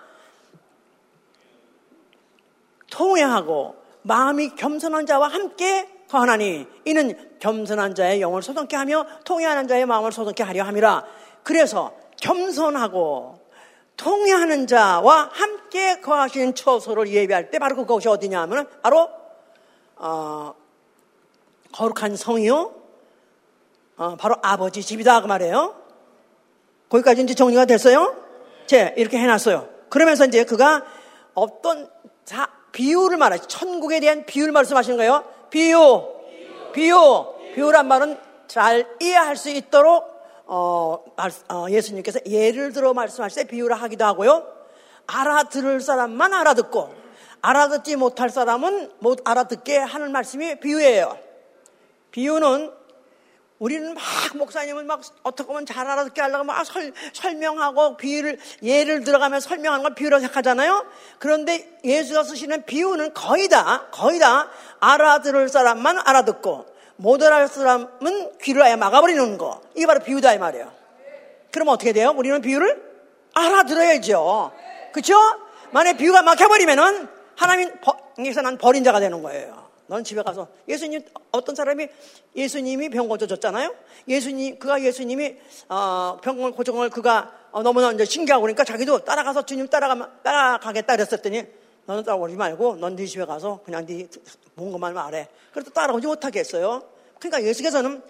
통회하고 마음이 겸손한 자와 함께 거하나니 이는 겸손한 자의 영을 소동케 하며 통회하는 자의 마음을 소동케 하려 함이라. 그래서 겸손하고 통회하는 자와 함께 거하시는 처소를 예비할 때 바로 그것이 어디냐 하면 바로 어, 거룩한 성이요. 어, 바로 아버지 집이다 그 말이에요. 거기까지 이제 정리가 됐어요. 제 이렇게 해놨어요. 그러면서 이제 그가 어떤 자, 비유를 말하지 천국에 대한 비유를 말씀하시는 거예요. 비유, 비유, 비유 란 말은 잘 이해할 수 있도록 어, 어, 예수님께서 예를 들어 말씀하실 때 비유를 하기도 하고요. 알아들을 사람만 알아듣고 알아듣지 못할 사람은 못 알아듣게 하는 말씀이 비유예요. 비유는 우리는 막 목사님은 막 어떻게 보면 잘 알아듣게 하려고 막 설, 설명하고 비유를 예를 들어가면 설명하는 걸 비유로 생각하잖아요. 그런데 예수가 쓰시는 비유는 거의 다 거의 다 알아들을 사람만 알아듣고 못 알아들 사람은 귀를 아예 막아버리는 거. 이게 바로 비유다 이 말이에요. 그럼 어떻게 돼요? 우리는 비유를 알아들어야죠. 그렇죠? 만약 비유가 막혀버리면은 하나님께서 난 버린 자가 되는 거예요. 넌 집에 가서 예수님 어떤 사람이 예수님이 병 고쳐줬잖아요. 예수님 그가 예수님이 어, 병을 걸 그가 어, 너무나 이제 신기하고 그러니까 자기도 따라가서 주님 따라가 따라가겠다 그랬었더니 너는 따라오지 말고 넌 네 집에 가서 그냥 네본 것만 말해. 그래도 따라오지 못하게 했어요. 그러니까 예수께서는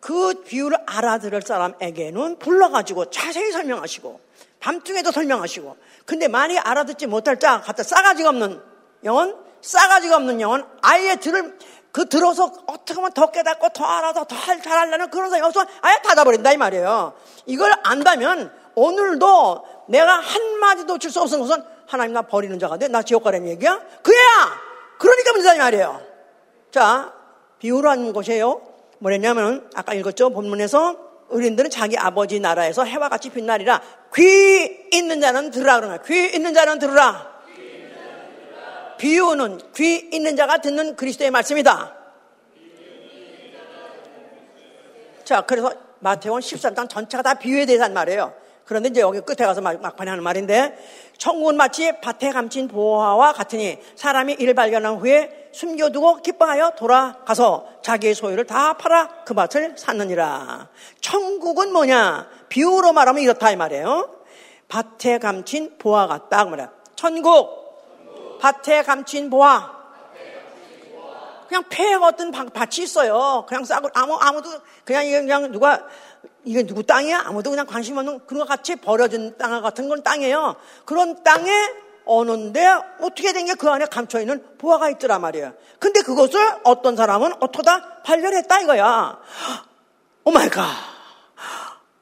그 비유를 알아들을 사람에게는 불러가지고 자세히 설명하시고 밤중에도 설명하시고 근데 많이 알아듣지 못할 자 갖다 싸가지가 없는 영은 싸가지가 없는 영은 아예 들을 그 들어서 어떻게 하면 더 깨닫고 더 알아서 더 잘하려는 그런 생각이 없으면 아예 닫아버린다 이 말이에요. 이걸 안다면 오늘도 내가 한마디도 줄 수 없는 것은 하나님 나 버리는 자가 돼. 나 지옥 가라는 얘기야? 그야! 그러니까 문제다 이 말이에요. 자, 비유로 하는 것이에요. 뭐랬냐면 아까 읽었죠? 본문에서 어린들은 자기 아버지 나라에서 해와 같이 빛나리라. 귀 있는 자는 들으라 거야. 귀 있는 자는 들으라. 비유는 귀 있는 자가 듣는 그리스도의 말씀이다. 자, 그래서 마태원 13장 전체가 다 비유에 대해서 말이에요. 그런데 이제 여기 끝에 가서 막판에 하는 말인데, 천국은 마치 밭에 감친 보화와 같으니 사람이 이를 발견한 후에 숨겨두고 기뻐하여 돌아가서 자기의 소유를 다 팔아 그 밭을 샀느니라. 천국은 뭐냐? 비유로 말하면 이렇다 이 말이에요. 밭에 감친 보화 같다 그 말이야. 천국 밭에 감친 보아. 그냥 폐 어떤 밭이 있어요. 그냥 싸고 아무 아무도 그냥 그냥 누가 이게 누구 땅이야? 아무도 그냥 관심 없는 그런 것 같이 버려진 땅 같은 건 땅이에요. 그런 땅에 어는데 어떻게 된 게 그 안에 감춰 있는 보아가 있더라 말이에요. 근데 그것을 어떤 사람은 어떠다 발견했다 이거야. Oh my god.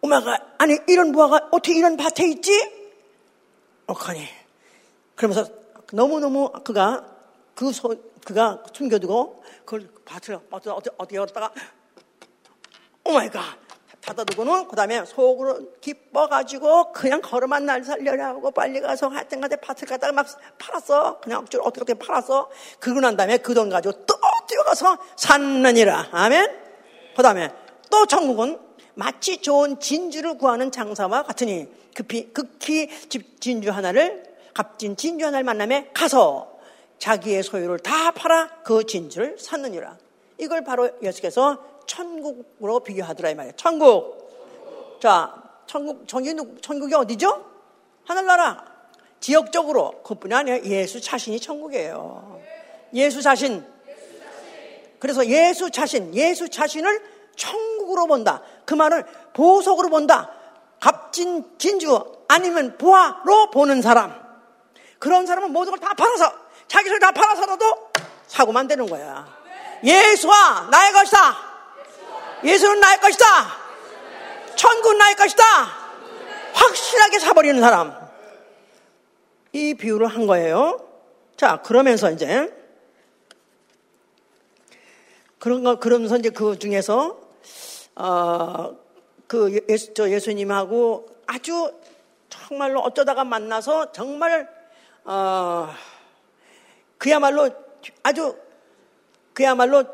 Oh my god. 아니 이런 보화가 어떻게 이런 밭에 있지? 어카니. 그러면서 너무너무 그가 그 소, 그가 숨겨두고 그걸 밭을 어디, 어디, 어디 열었다가 oh my god 닫아두고는 그 다음에 속으로 기뻐가지고 그냥 걸음아 날 살려라 하고 빨리 가서 하여튼 간에 밭을 갖다가 막 팔았어. 그냥 어떻게 어떻게 팔았어. 그러고 난 다음에 그 돈 가지고 또 뛰어가서 샀느니라. 아멘. 그 다음에 또 천국은 마치 좋은 진주를 구하는 장사와 같으니 급히 극히 진주 하나를 값진 진주 하나를 만남에 가서 자기의 소유를 다 팔아 그 진주를 샀느니라. 이걸 바로 예수께서 천국으로 비교하더라 이 말이에요. 천국. 자, 천국 정이 천국이 어디죠? 하늘나라. 지역적으로 그뿐이 아니라 예수 자신이 천국이에요. 예수 자신. 그래서 예수 자신, 예수 자신을 천국으로 본다. 그 말을 보석으로 본다. 값진 진주 아니면 보화로 보는 사람. 그런 사람은 모든 걸 다 팔아서 자기 소리 다 팔아서라도 사고만 되는 거야. 예수와 나의 것이다. 예수는 나의 것이다. 천국은 나의 것이다. 확실하게 사버리는 사람. 이 비유를 한 거예요. 자, 그러면서 이제 그런 거 그러면서 이제 그 중에서 어그 예수 저 예수님하고 아주 정말로 어쩌다가 만나서 정말 어, 그야말로 아주 그야말로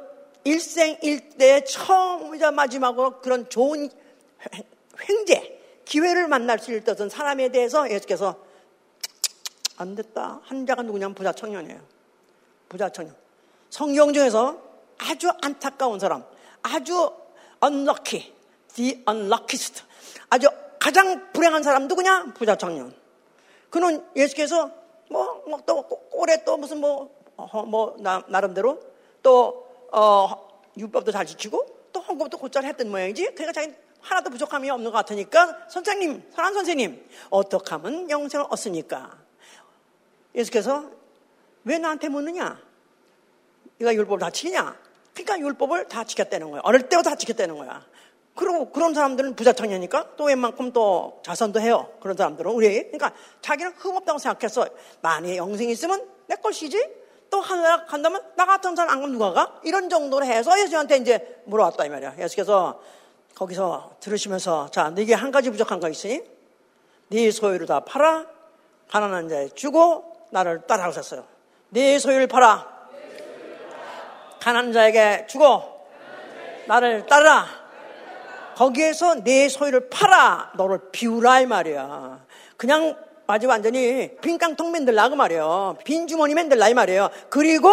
일생일대 처음이자 마지막으로 그런 좋은 횡재, 기회를 만날 수 있었던 사람에 대해서 예수께서 안 됐다. 한 자가 누구냐면 부자 청년이에요. 부자 청년. 성경 중에서 아주 안타까운 사람, 아주 unlucky, the unluckiest, 아주 가장 불행한 사람 누구냐? 부자 청년. 그는 예수께서 뭐, 뭐, 또, 올해 또 무슨 뭐, 어, 뭐, 나, 나름대로 또, 어, 율법도 잘 지키고 또 헌금도 곧잘 했던 모양이지. 그러니까 자기 하나도 부족함이 없는 것 같으니까 선생님, 사랑 선생님, 어떻게 하면 영생을 얻습니까? 예수께서 왜 나한테 묻느냐? 네가 율법을 다 지키냐? 그러니까 율법을 다 지켰다는 거야. 어릴 때부터 다 지켰다는 거야. 그리고 그런 사람들은 부자 청년이니까 또 웬만큼 또 자선도 해요. 그런 사람들은 우리 그러니까 자기는 흠없다고 생각해서 만약에 영생이 있으면 내 것이지. 또 하나 간다면 나 같은 사람 안 가면 누가 가? 이런 정도로 해서 예수한테 이제 물어왔다 이 말이야. 예수께서 거기서 들으시면서 자, 네게 한 가지 부족한 거 있으니 네 소유를 다 팔아 가난한 자에 주고 나를 따라오셨어요. 네 소유를 팔아 가난한 자에게 주고 나를 따르라. 거기에서 내 소유를 팔아 너를 비우라 이 말이야. 그냥 아주 완전히 빈깡통 만들라 그 말이에요. 빈 주머니 만들라 이 말이에요. 그리고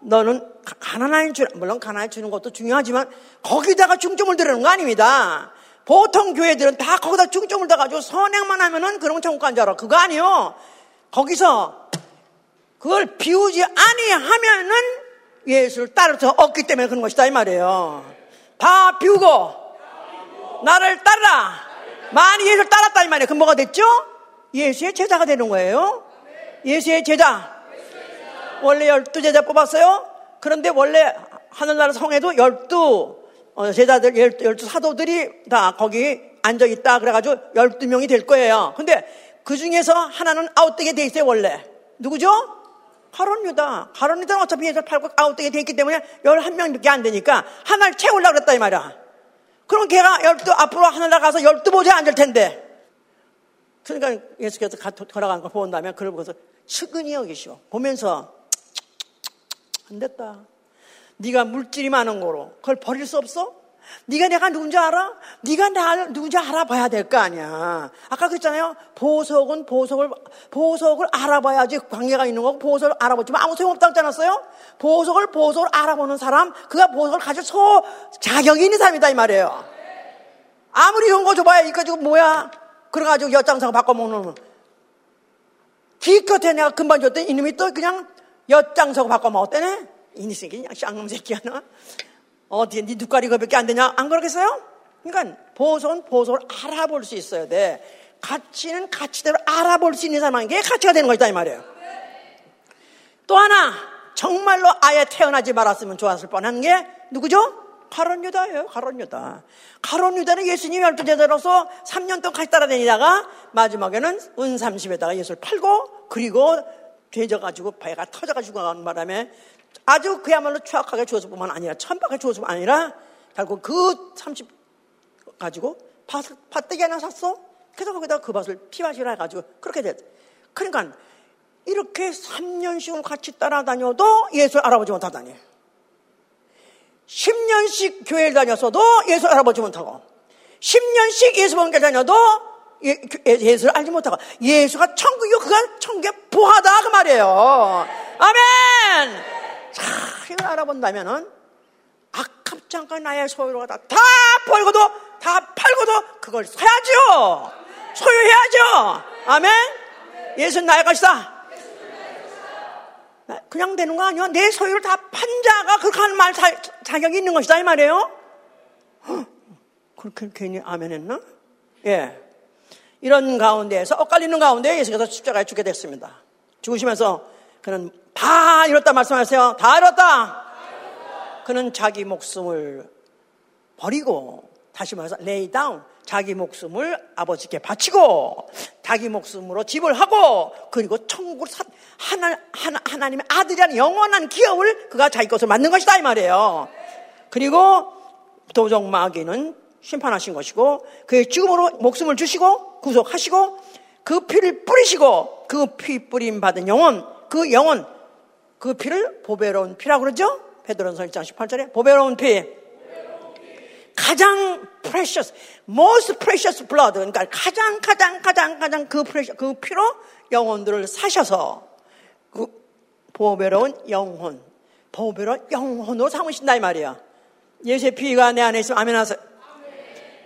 너는 가난한 줄 물론 가난해 주는 것도 중요하지만 거기다가 중점을 두는 거 아닙니다. 보통 교회들은 다 거기다 중점을 둬가지고 선행만 하면은 그런 천국 간 줄 알아. 그거 아니요. 거기서 그걸 비우지 아니하면은 예수를 따라서 얻기 때문에 그런 것이다 이 말이에요. 다 비우고 나를 따르라. 많이 예수를 따랐다 이 말이에요. 그럼 뭐가 됐죠? 예수의 제자가 되는 거예요. 예수의 제자. 원래 열두 제자 뽑았어요. 그런데 원래 하늘나라 성에도 열두 어, 제자들, 열두 사도들이 다 거기 앉아 있다. 그래가지고 열두 명이 될 거예요. 근데 그 중에서 하나는 아웃되게 돼 있어요, 원래. 누구죠? 가론 유다. 가론 유다는 어차피 예수 팔고 아웃되게 돼 있기 때문에 열한 명밖에 안 되니까 하나를 채우려고 그랬다, 이 말이야. 그럼 걔가 열두, 앞으로 하늘나라 가서 열두 보좌에 앉을 텐데. 그러니까 예수께서 걸어간 걸 본다면 그걸 보고서 측은히 여기시오. 보면서 안 됐다. 네가 물질이 많은 거로 그걸 버릴 수 없어? 네가 내가 누군지 알아? 네가 나 누군지 알아봐야 될 거 아니야. 아까 그랬잖아요. 보석은 보석을 보석을 알아봐야지 관계가 있는 거고 보석을 알아보지만 아무 소용 없다고 했지 않았어요? 보석을 보석을 알아보는 사람, 그가 보석을 가질 소 자격이 있는 사람이다 이 말이에요. 아무리 좋은 거 줘봐야 이거 지금 뭐야? 그래가지고 엿장사가 바꿔먹는 기껏해 내가 금방 줬더니 이놈이 또 그냥 엿장사고 바꿔먹었대네? 이니 새끼 그냥 쌍놈 새끼야 너. 어디에 네 눈깔이 그밖에 안 되냐? 안 그러겠어요? 그러니까 보석은 보석을 알아볼 수 있어야 돼. 가치는 가치대로 알아볼 수 있는 사람에게 가치가 되는 것이다 이 말이에요. 또 하나 정말로 아예 태어나지 말았으면 좋았을 뻔한 게 누구죠? 가론 유다예요. 가론 유다. 가론 유다는 예수님 열두 제자로서 3년 동안 같이 따라다니다가 마지막에는 은 30에다가 예수를 팔고 그리고 되져가지고 배가 터져가지고 가는 바람에 아주 그야말로 추악하게 주었을 뿐만 아니라 천박하게 뿐 아니라 결국 그 30 가지고 밭, 밭대기 하나 샀어. 그래서 거기다 그 밭을 피밭이라 해가지고 그렇게 됐. 그러니까 이렇게 3년씩을 같이 따라다녀도 예수를 알아보지 못하다니. 10년씩 교회를 다녔어도 예수를 알아보지 못하고 10년씩 예수 본교 다녀도 예, 예 수를 알지 못하고 예수가 천국이고 그가 천국의 부하다 그 말이에요. 아멘! 자, 이걸 알아본다면은 아깝지 나의 소유로 다, 다 벌고도 다 팔고도 그걸 사야죠. 소유해야죠. 아멘. 예수는 나의 것이다. 그냥 되는 거 아니야? 내 소유를 다 판 자가 그렇게 하는 말 자, 자격이 있는 것이다 이 말이에요. 그렇게 괜히 아멘 했나? 예. 이런 가운데에서 엇갈리는 가운데 예수께서 십자가에 죽게 됐습니다. 죽으시면서 그는 다 이뤘다 말씀하세요. 다 이뤘다. 그는 자기 목숨을 버리고 다시 말해서 lay down 자기 목숨을 아버지께 바치고 자기 목숨으로 집을 하고 그리고 천국 하나, 하나, 하나님의 아들이라는 영원한 기업을 그가 자기 것을 만든 것이다 이 말이에요. 그리고 도적 마귀는 심판하신 것이고 그의 죽음으로 목숨을 주시고 구속하시고 그 피를 뿌리시고 그 피 뿌림 받은 영혼 그 영혼 그 피를 보배로운 피라고 그러죠? 베드로전서 1장 18절에 보배로운 피. 가장 precious, most precious blood. 그러니까 가장 가장 가장 가장 그 precious, 그 피로 영혼들을 사셔서 그 보배로운 영혼, 보배로운 영혼으로 삼으신다 이 말이야. 예수의 피가 내 안에 있으면 아멘 하세요.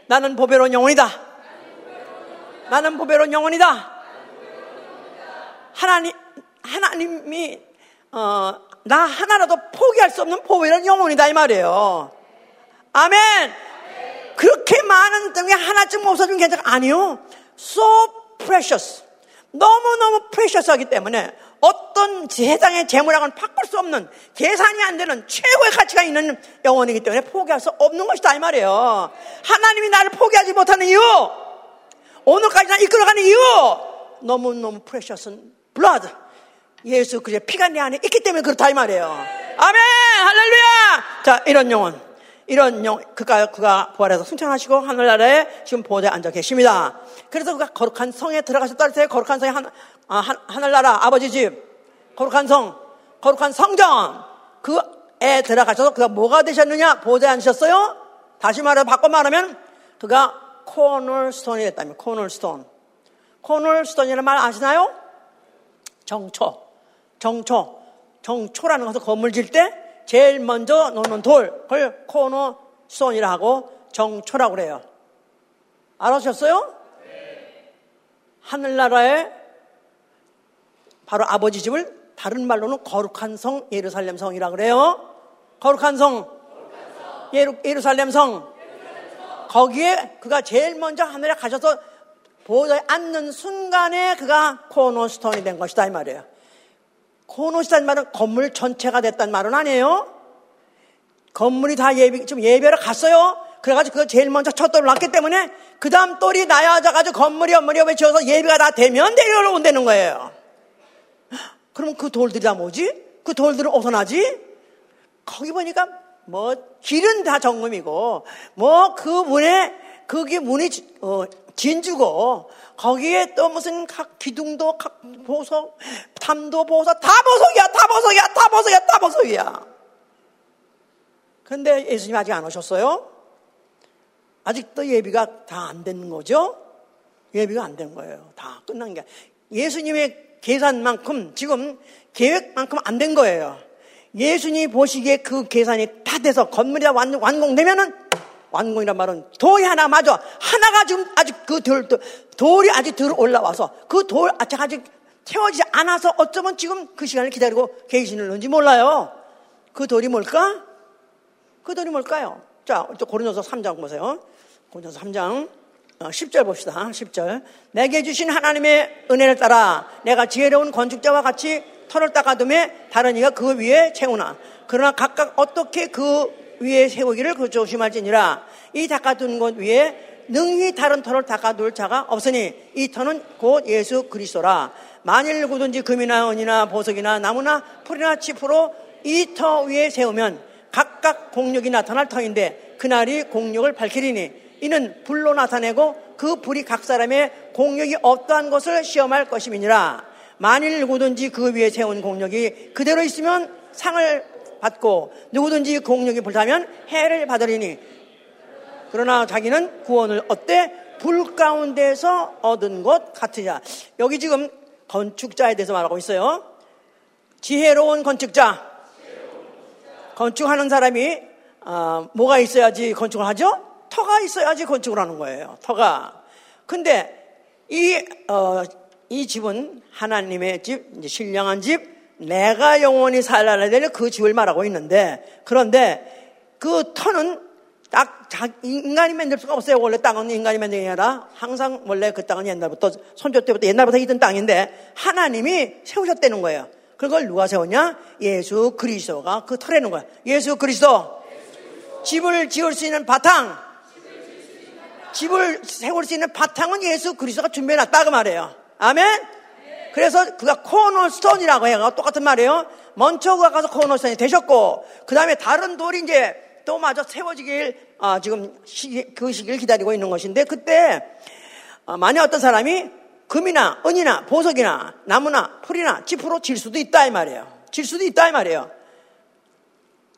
나는 보배로운 영혼이다. 나는 보배로운 영혼이다. 하나님, 하나님이 어, 나 하나라도 포기할 수 없는 보배는 영혼이다 이 말이에요. 아멘. 그렇게 많은 등에 하나쯤 없어지면 괜찮아. 아니요. So precious. 너무너무 프레셔스하기 때문에 어떤 세상의 재물랑은 바꿀 수 없는 계산이 안 되는 최고의 가치가 있는 영혼이기 때문에 포기할 수 없는 것이다 이 말이에요. 하나님이 나를 포기하지 못하는 이유, 오늘까지 나 이끌어가는 이유, 너무너무 프레셔스한 블러드. 예수 그리스도의 피가 내 안에 있기 때문에 그렇다 이 말이에요. 아멘! 할렐루야! 자, 이런 영혼. 이런 영, 그가, 그가 부활해서 승천하시고 하늘나라에 지금 보좌에 앉아 계십니다. 그래서 그가 거룩한 성에 들어가셨다 그랬어요. 거룩한 성에 한, 아, 하늘나라 아버지 집. 거룩한 성. 거룩한 성전. 그에 들어가셔서 그가 뭐가 되셨느냐? 보좌에 앉으셨어요? 다시 말해, 바꿔 말하면 그가 코널스톤이 됐다면, 코널스톤. 코널스톤이라는 말 아시나요? 정초. 정초, 정초라는 것은 건물 질 때 제일 먼저 놓는 돌, 그걸 코너스톤이라 하고 정초라고 그래요. 알아셨어요? 네. 하늘나라에 바로 아버지 집을 다른 말로는 거룩한 성 예루살렘 성이라 그래요. 거룩한 성, 예루, 예루살렘 성. 거기에 그가 제일 먼저 하늘에 가셔서 보호자에 앉는 순간에 그가 코너스톤이 된 것이다 이 말이에요. 코노시다는 말은 건물 전체가 됐단 말은 아니에요. 건물이 다 예비, 좀 예배를 갔어요. 그래가지고 그거 제일 먼저 첫 돌을 놨기 때문에 그 다음 돌이 나야져가지고 건물이 건물이 왜 지어서 예배가 다 되면 내려온다는 거예요. 그럼 그 돌들이 다 뭐지? 그 돌들은 어디서 나지? 거기 보니까 뭐 길은 다 정금이고 뭐 그 문에 그게 문이 어, 진주고 거기에 또 무슨 각 기둥도 각 보석 담도 보석 다 보석이야 다 보석이야 다 보석이야 다 보석이야 근데 예수님 아직 안 오셨어요? 아직도 예비가 다안된 거죠? 예비가 안 된 거예요. 다 끝난 게. 예수님의 계산만큼 지금 계획만큼 안 된 거예요. 예수님이 보시기에 그 계산이 다 돼서 건물이 다 완, 완공되면은 완공이란 말은 돌이 하나 맞아. 하나가 지금 아직 그 돌, 돌이 아직 들 올라와서 그 돌 아직 아직 채워지지 않아서 어쩌면 지금 그 시간을 기다리고 계시는지 몰라요. 그 돌이 뭘까? 그 돌이 뭘까요? 자, 또 고린도서 3장 보세요. 고린도서 3장 10절 어, 봅시다. 10절. 내게 주신 하나님의 은혜를 따라 내가 지혜로운 건축자와 같이 털을 닦아둠에 다른 이가 그 위에 채우나 그러나 각각 어떻게 그 위에 세우기를 그 조심할지니라. 이 닦아둔 곳 위에 능히 다른 터를 닦아둘 자가 없으니 이 터는 곧 예수 그리스도라. 만일 누구든지 금이나 은이나 보석이나 나무나 풀이나 칩으로 이 터 위에 세우면 각각 공력이 나타날 터인데 그날이 공력을 밝히리니 이는 불로 나타내고 그 불이 각 사람의 공력이 어떠한 것을 시험할 것임이니라. 만일 누구든지 그 위에 세운 공력이 그대로 있으면 상을 받고 누구든지 공력이 불타면 해를 받으리니 그러나 자기는 구원을 얻되 불 가운데서 얻은 것 같으냐. 여기 지금 건축자에 대해서 말하고 있어요. 지혜로운 건축자. 건축하는 사람이 어, 뭐가 있어야지 건축을 하죠? 터가 있어야지 건축을 하는 거예요. 터가. 근데 이, 어, 이 집은 하나님의 집, 신령한 집, 내가 영원히 살아야 되는 그 집을 말하고 있는데 그런데 그 터는 딱 인간이 만들 수가 없어요. 원래 땅은 인간이 만든 게 아니라 항상 원래 그 땅은 옛날부터 선조 때부터 옛날부터 있던 땅인데 하나님이 세우셨다는 거예요. 그걸 누가 세웠냐? 예수 그리스도가 그 털에는 거야. 예수 그리스도 집을 지을 수 있는 바탕 집을 세울 수 있는 바탕은 예수 그리스도가 준비해놨다 그 말이에요. 아멘. 그래서 그가 코너스톤이라고 해요. 똑같은 말이에요. 먼저 그가 가서 코너스톤이 되셨고, 그 다음에 다른 돌이 이제 또 마저 세워지길, 아, 지금 시, 그 시기를 기다리고 있는 것인데, 그때, 아, 만약 어떤 사람이 금이나 은이나 보석이나 나무나 풀이나 지프로 질 수도 있다 이 말이에요. 질 수도 있다 이 말이에요.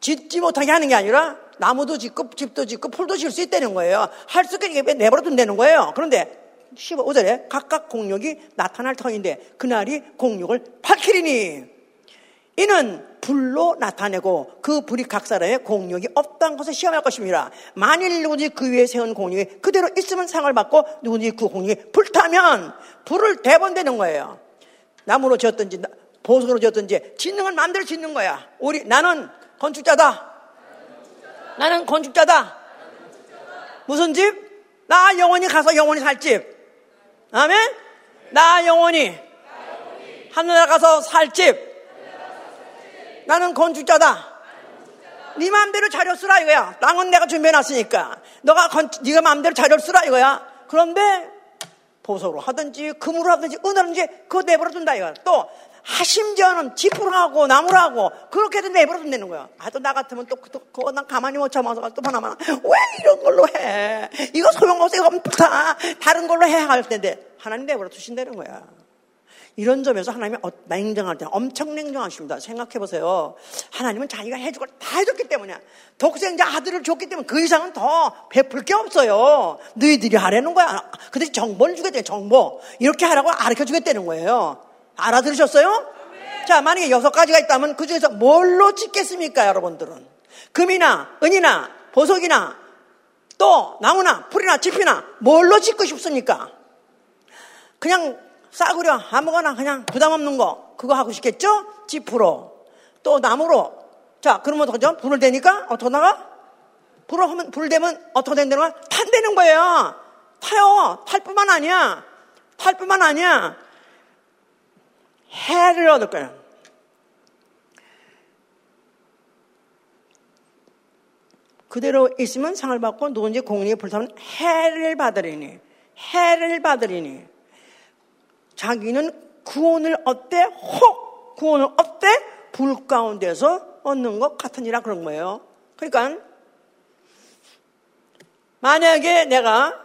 짓지 못하게 하는 게 아니라 나무도 짓고 집도 짓고 풀도 질 수 있다는 거예요. 할 수 있게 내버려 둔다는 거예요. 그런데 15절에 각각 공력이 나타날 터인데 그날이 공력을 밝히리니 이는 불로 나타내고 그 불이 각 사람의 공력이 없다는 것을 시험할 것입니다. 만일 누구든지 그 위에 세운 공력이 그대로 있으면 상을 받고 누구든지 그 공력이 불타면 불을 대본되는 거예요. 나무로 지었든지 보석으로 지었든지 짓는 건 마음대로 짓는 거야. 우리 나는 건축자다. 나는 건축자다. 무슨 집? 나 영원히 가서 영원히 살 집. 아멘? 나 영원히 하늘에 가서 살 집. 나는 건축자다. 네 마음대로 자료 쓰라 이거야. 땅은 내가 준비해놨으니까. 너가 건, 네가 마음대로 자료 쓰라 이거야. 그런데 보석으로 하든지 금으로 하든지 은으로 하든지 그거 내버려 둔다 이거야. 또하 심지어는 나무로 하고 그렇게도 내버려 둔다는 거야. 아, 또 나 같으면 또, 또 그거 난 가만히 못 참아서 또 하나만 왜 이런 걸로 해? 이거 소용없어. 이거 다 다른 걸로 해야 할 텐데 하나님 내버려 두신다는 거야. 이런 점에서 하나님이 어, 냉정할 때 엄청 냉정하십니다. 생각해 보세요. 하나님은 자기가 해줄 걸 다 해줬기 때문에 독생자 아들을 줬기 때문에 그 이상은 더 베풀 게 없어요. 너희들이 하라는 거야. 근데 정보를 주겠대 정보. 이렇게 하라고 가르쳐 주겠다는 거예요. 알아들으셨어요? 자, 만약에 여섯 가지가 있다면 그 중에서 뭘로 짓겠습니까, 여러분들은? 금이나, 은이나, 보석이나, 또 나무나, 풀이나, 집이나, 뭘로 짓고 싶습니까? 그냥 싸구려, 아무거나 그냥 부담 없는 거, 그거 하고 싶겠죠? 지프로. 또 나무로. 자, 그러면 어떡하죠? 불을 대니까 어떻게 나가? 불을 하면, 불 대면 어떻게 된다는 거야? 탄다는 거예요. 타요. 탈 뿐만 아니야. 탈 뿐만 아니야. 해를 얻을 거예요. 그대로 있으면 상을 받고 누군지 공리에 불타면 해를 받으리니 해를 받으리니 자기는 구원을 얻되 혹 구원을 얻되 불 가운데서 얻는 것 같으니라 그런 거예요. 그러니까 만약에 내가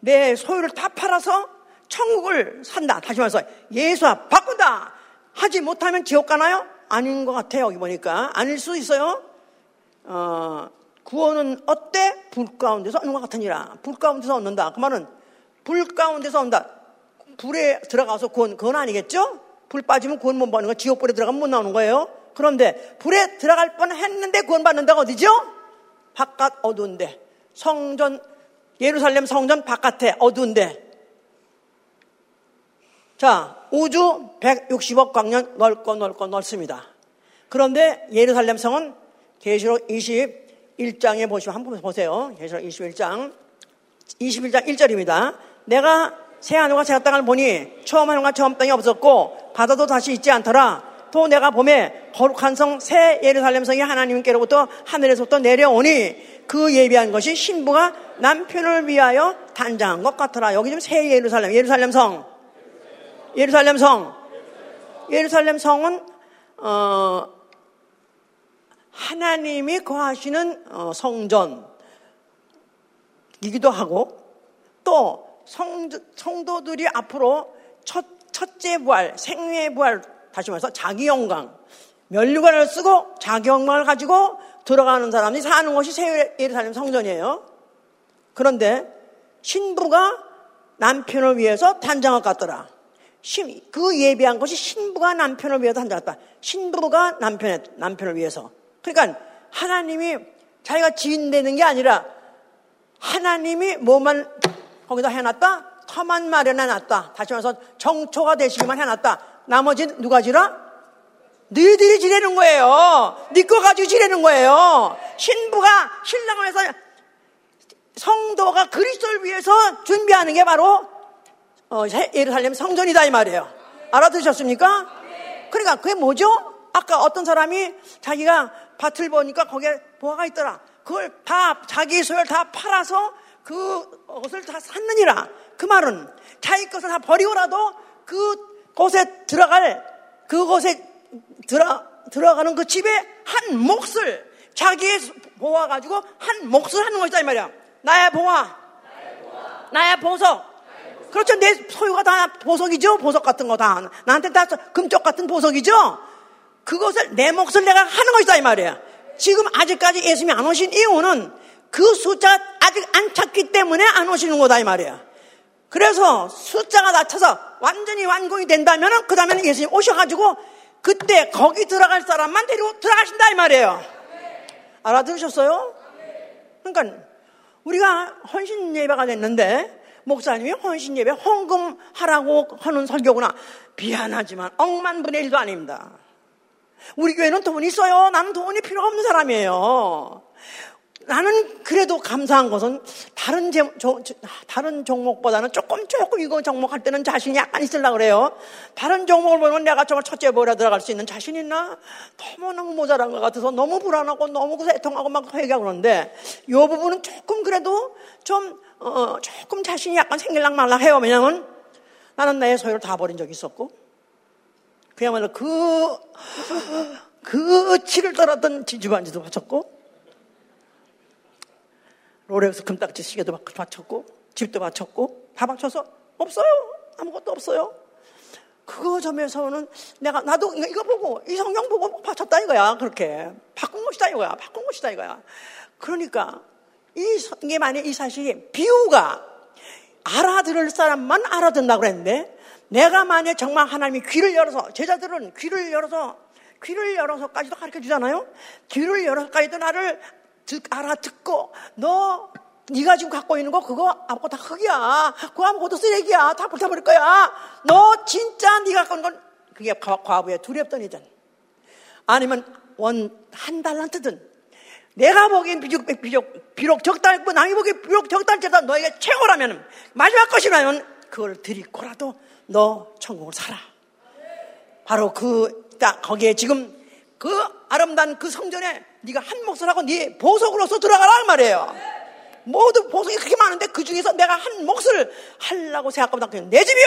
내 소유를 다 팔아서 천국을 산다. 다시 말해서 예수와 바꾼다. 하지 못하면 지옥 가나요? 아닌 것 같아요. 여기 보니까. 아닐 수 있어요. 어, 구원은 어때? 불 가운데서 얻는 것 같으니라. 불 가운데서 얻는다. 그 말은 불 가운데서 온다. 불에 들어가서 구원, 그건 아니겠죠? 불 빠지면 구원 못 받는 거, 지옥불에 들어가면 못 나오는 거예요. 그런데 불에 들어갈 뻔 했는데 구원 받는 데가 어디죠? 바깥 어두운데. 성전, 예루살렘 성전 바깥에 어두운데. 자, 우주 160억 광년 넓고 넓고 넓습니다. 그런데 예루살렘 성은 계시록 21장에 보시면 한번 보세요. 계시록 21장. 21장 1절입니다. 내가 새 하늘과 새 땅을 보니 처음 하늘과 처음 땅이 없었고 바다도 다시 있지 않더라. 또 내가 봄에 거룩한 성 새 예루살렘 성이 하나님께로부터 하늘에서부터 내려오니 그 예비한 것이 신부가 남편을 위하여 단장한 것 같더라. 여기 좀 새 예루살렘, 예루살렘 성. 예루살렘 성. 예루살렘 성은 어, 하나님이 거하시는 어, 성전이기도 하고 또 성, 성도들이 앞으로 첫, 첫째 부활, 생애 부활 다시 말해서 자기 영광, 면류관을 쓰고 자기 영광을 가지고 들어가는 사람이 사는 곳이 새 예루살렘 성전이에요. 그런데 신부가 남편을 위해서 단장을 갔더라. 그 예비한 것이 신부가 남편을 위해서 단장했다. 신부가 남편의, 남편을 위해서. 그러니까 하나님이 자기가 지인 되는 게 아니라 하나님이 뭐만 거기다 해놨다? 터만 마련해놨다. 다시 말해서 정초가 되시기만 해놨다. 나머지는 누가 지라? 너희들이 지내는 거예요. 니거 네 가지고 지내는 거예요. 신부가 신랑을 해서 성도가 그리스도를 위해서 준비하는 게 바로 어, 예루살렘 성전이다 이 말이에요. 알아두셨습니까? 그러니까 그게 뭐죠? 아까 어떤 사람이 자기가 밭을 보니까 거기에 보화가 있더라. 그걸 다 자기 소유를 다 팔아서 그것을 다 샀느니라. 그 말은 자기 것을 다 버리고라도 그곳에 들어갈 그곳에 들어 들어가는 그 집에 한 몫을 자기의 보화 가지고 한 몫을 하는 것이다 이 말이야. 나의 보화, 나의 보석. 그렇죠. 내 소유가 다 보석이죠. 보석 같은 거 다. 나한테 다 금쪽 같은 보석이죠. 그것을 내 몫을 내가 하는 것이다 이 말이야. 지금 아직까지 예수님이 안 오신 이유는 그 숫자가 아직 안 찼기 때문에 안 오시는 거다 이 말이야. 그래서 숫자가 낮춰서 완전히 완공이 된다면 그 다음에는 예수님 오셔가지고 그때 거기 들어갈 사람만 데리고 들어가신다 이 말이에요. 알아들으셨어요? 그러니까 우리가 헌신 예배가 됐는데 목사님이 헌신 예배 헌금하라고 하는 설교구나. 미안하지만 억만분의 일도 아닙니다. 우리 교회는 돈이 있어요. 나는 돈이 필요 없는 사람이에요. 나는 그래도 감사한 것은 다른 제, 저, 다른 종목보다는 조금 조금 이거 종목 할 때는 자신이 약간 있으려 그래요. 다른 종목을 보면 내가 정말 첫째 보라 들어갈 수 있는 자신 있나? 너무너무 모자란 것 같아서 너무 불안하고 너무 애통하고 막 회개하고 그러는데 이 부분은 조금 그래도 좀 어, 조금 자신이 약간 생길랑 말랑 해요. 왜냐면 나는 내 소유를 다 버린 적이 있었고 그야말로 그, 그 치를 떨었던 지주반지도 바쳤고 롤렉스 금딱지 시계도 바쳤고 집도 바쳤고 다 바쳐서 없어요. 아무것도 없어요. 그거 점에서는 내가 나도 이거 보고 이 성경 보고 바쳤다 이거야. 그렇게 바꾼 것이다 이거야. 바꾼 것이다 이거야. 그러니까 이게 만약 이 사실이 비유가 알아들을 사람만 알아듣는다고 그랬는데 내가 만약 정말 하나님이 귀를 열어서 제자들은 귀를 열어서 귀를 열어서까지도 가르쳐 주잖아요. 귀를 열어서까지도 나를 듣, 알아듣고 너 네가 지금 갖고 있는 거 그거 아무것도 다 흙이야. 그거 아무것도 쓰레기야. 다 불타버릴 거야. 너 진짜 네가 갖고 있는 건 그게 과부의 두렵던 이든 아니면 원 한 달란트든 내가 보기엔 비록, 비록, 비록 적당했고 남이 보기엔 비록 적당했다 너에게 최고라면 마지막 것이라면 그걸 드리고라도 너 천국을 살아. 바로 그, 딱 거기에 지금 그 아름다운 그 성전에 네가 한 몫을 하고 네 보석으로서 들어가라 말이에요. 모두 보석이 그렇게 많은데 그 중에서 내가 한 몫을 하려고 생각하면 그냥 내 집이요!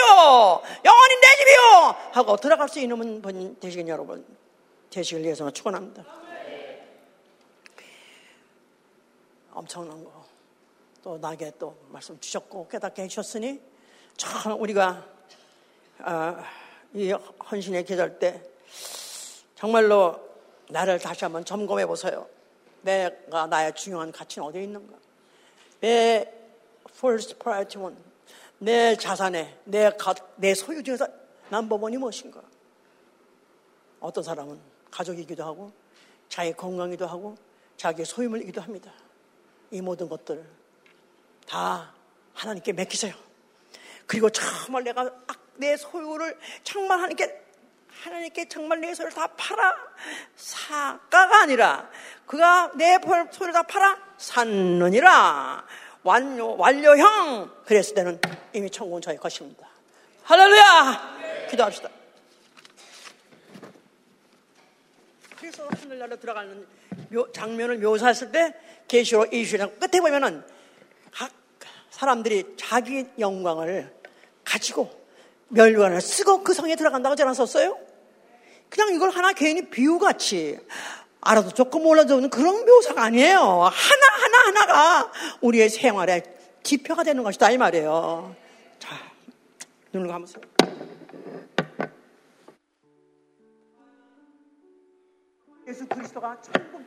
영원히 내 집이요! 하고 들어갈 수 있는 분 되시긴 여러분. 되시길 위해서 축원합니다. 엄청난 거. 또 나에게 또 말씀 주셨고 깨닫게 해주셨으니 참 우리가 아, 이 헌신의 계절 때 정말로 나를 다시 한번 점검해 보세요. 내가 나의 중요한 가치는 어디에 있는가? 내 first priority one, 내 자산에 내, 가, 내 소유 중에서 넘버원이 무엇인가? 어떤 사람은 가족이기도 하고 자기 건강이기도 하고 자기 소유물이기도 합니다. 이 모든 것들 다 하나님께 맡기세요. 그리고 정말 내가 내 소유를 정말 하나님께 하나님께 정말 내 소유를 다 팔아 사가가 아니라 그가 내 소유를 다 팔아 샀느니라 완료 완료형 그랬을 때는 이미 천국은 저의 것입니다. 할렐루야 기도합시다. 그래서 하늘나라 들어가는 장면을 묘사했을 때 계시록 20장 끝에 보면은 각 사람들이 자기 영광을 가지고 멸관을 쓰고 그 성에 들어간다고 저는 썼어요. 그냥 이걸 하나 개인이 비유같이 알아도 좋고 몰라도 좋은 그런 묘사가 아니에요. 하나 하나 하나가 우리의 생활의 지표가 되는 것이다 이 말이에요. 자, 눈을 감으세요. 예수 그리스도가 천국,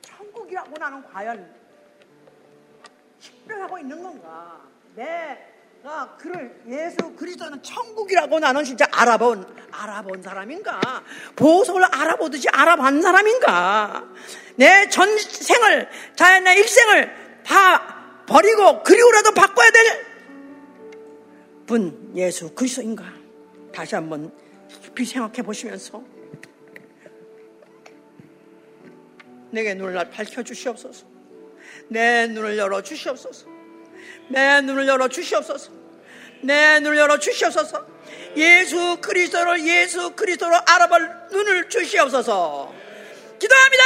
천국이라고 나는 과연 식별하고 있는 건가? 내가 그를 예수 그리스도는 천국이라고 나는 진짜 알아본 알아본 사람인가? 보석을 알아보듯이 알아본 사람인가? 내 전생을 자연의 일생을 다 버리고 그리고라도 바꿔야 될 분 예수 그리스도인가? 다시 한번 깊이 생각해 보시면서 내게 눈을 밝혀 주시옵소서. 내 눈을 열어 주시옵소서. 내 눈을 열어 주시옵소서. 내 눈을 열어 주시옵소서. 예수 그리스도를 예수 그리스도로 알아볼 눈을 주시옵소서. 기도합니다.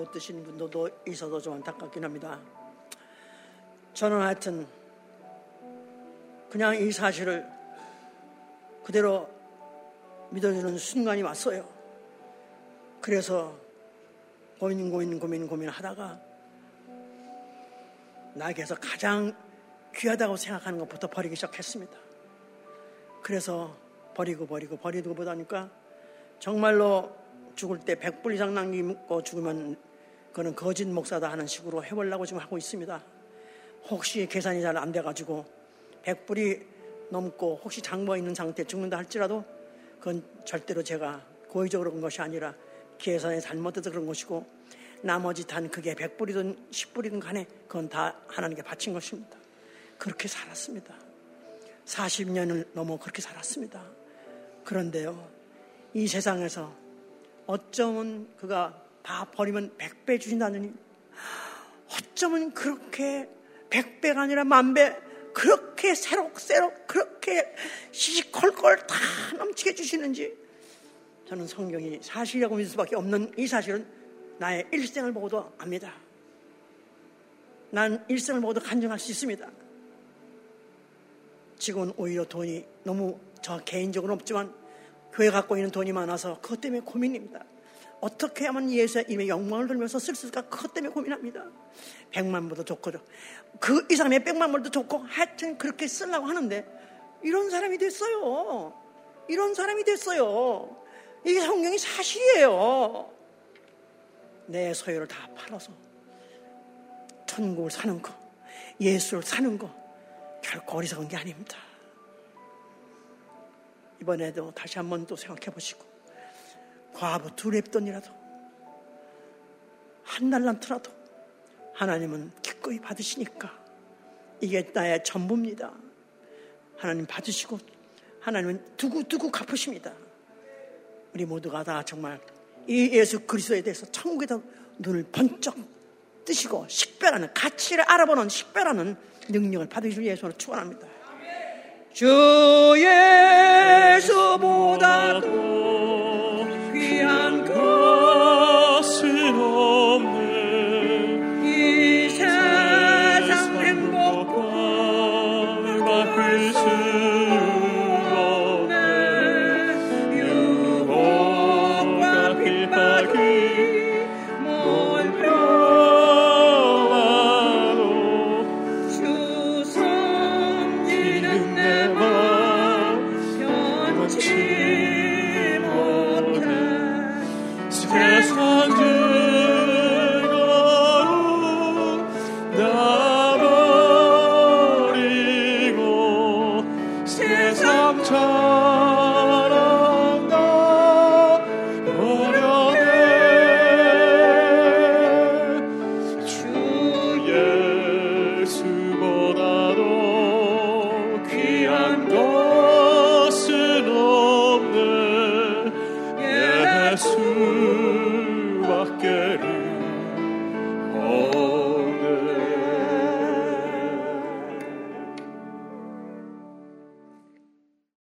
못 드시는 분들도 있어서 좀 안타깝긴 합니다. 저는 하여튼 그냥 이 사실을 그대로 믿어주는 순간이 왔어요. 그래서 고민, 고민, 고민, 고민 하다가 나에게서 가장 귀하다고 생각하는 것부터 버리기 시작했습니다. 그래서 버리고 버리고 버리고 보다니까 정말로 죽을 때 100불 이상 남기고 죽으면 그는 거짓 목사다 하는 식으로 해보려고 지금 하고 있습니다. 혹시 계산이 잘 안 돼가지고 100불이 넘고 혹시 장부가 있는 상태에 죽는다 할지라도 그건 절대로 제가 고의적으로 그런 것이 아니라 계산이 잘못돼서 그런 것이고 나머지 단 그게 100불이든 10불이든 간에 그건 다 하나님께 바친 것입니다. 그렇게 살았습니다. 40년을 넘어 그렇게 살았습니다. 그런데요, 이 세상에서 어쩌면 그가 다 버리면 100배 주신다느니 어쩌면 그렇게 100배가 아니라 만배 그렇게 새록새록 그렇게 시시콜콜 다 넘치게 주시는지 저는 성경이 사실이라고 믿을 수밖에 없는 이 사실은 나의 일생을 보고도 압니다. 난 일생을 보고도 간증할 수 있습니다. 지금은 오히려 돈이 너무 저 개인적으로 없지만 교회 갖고 있는 돈이 많아서 그것 때문에 고민입니다. 어떻게 하면 예수의 이름의 영광을 돌면서 쓸 수 있을까? 그것 때문에 고민합니다. 백만 불도 좋고, 그 이상의 백만 불도 좋고, 하여튼 그렇게 쓰려고 하는데, 이런 사람이 됐어요. 이런 사람이 됐어요. 이게 성경이 사실이에요. 내 소유를 다 팔아서 천국을 사는 거, 예수를 사는 거, 결코 어리석은 게 아닙니다. 이번에도 다시 한번 또 생각해 보시고, 과부 두 랩돈이라도 한 달란트라도 하나님은 기꺼이 받으시니까 이게 나의 전부입니다. 하나님 받으시고 하나님은 두고두고 갚으십니다. 우리 모두가 다 정말 이 예수 그리스도에 대해서 천국에다 눈을 번쩍 뜨시고 식별하는 가치를 알아보는 식별하는 능력을 받으실 예수로 축원합니다. 주 예수보다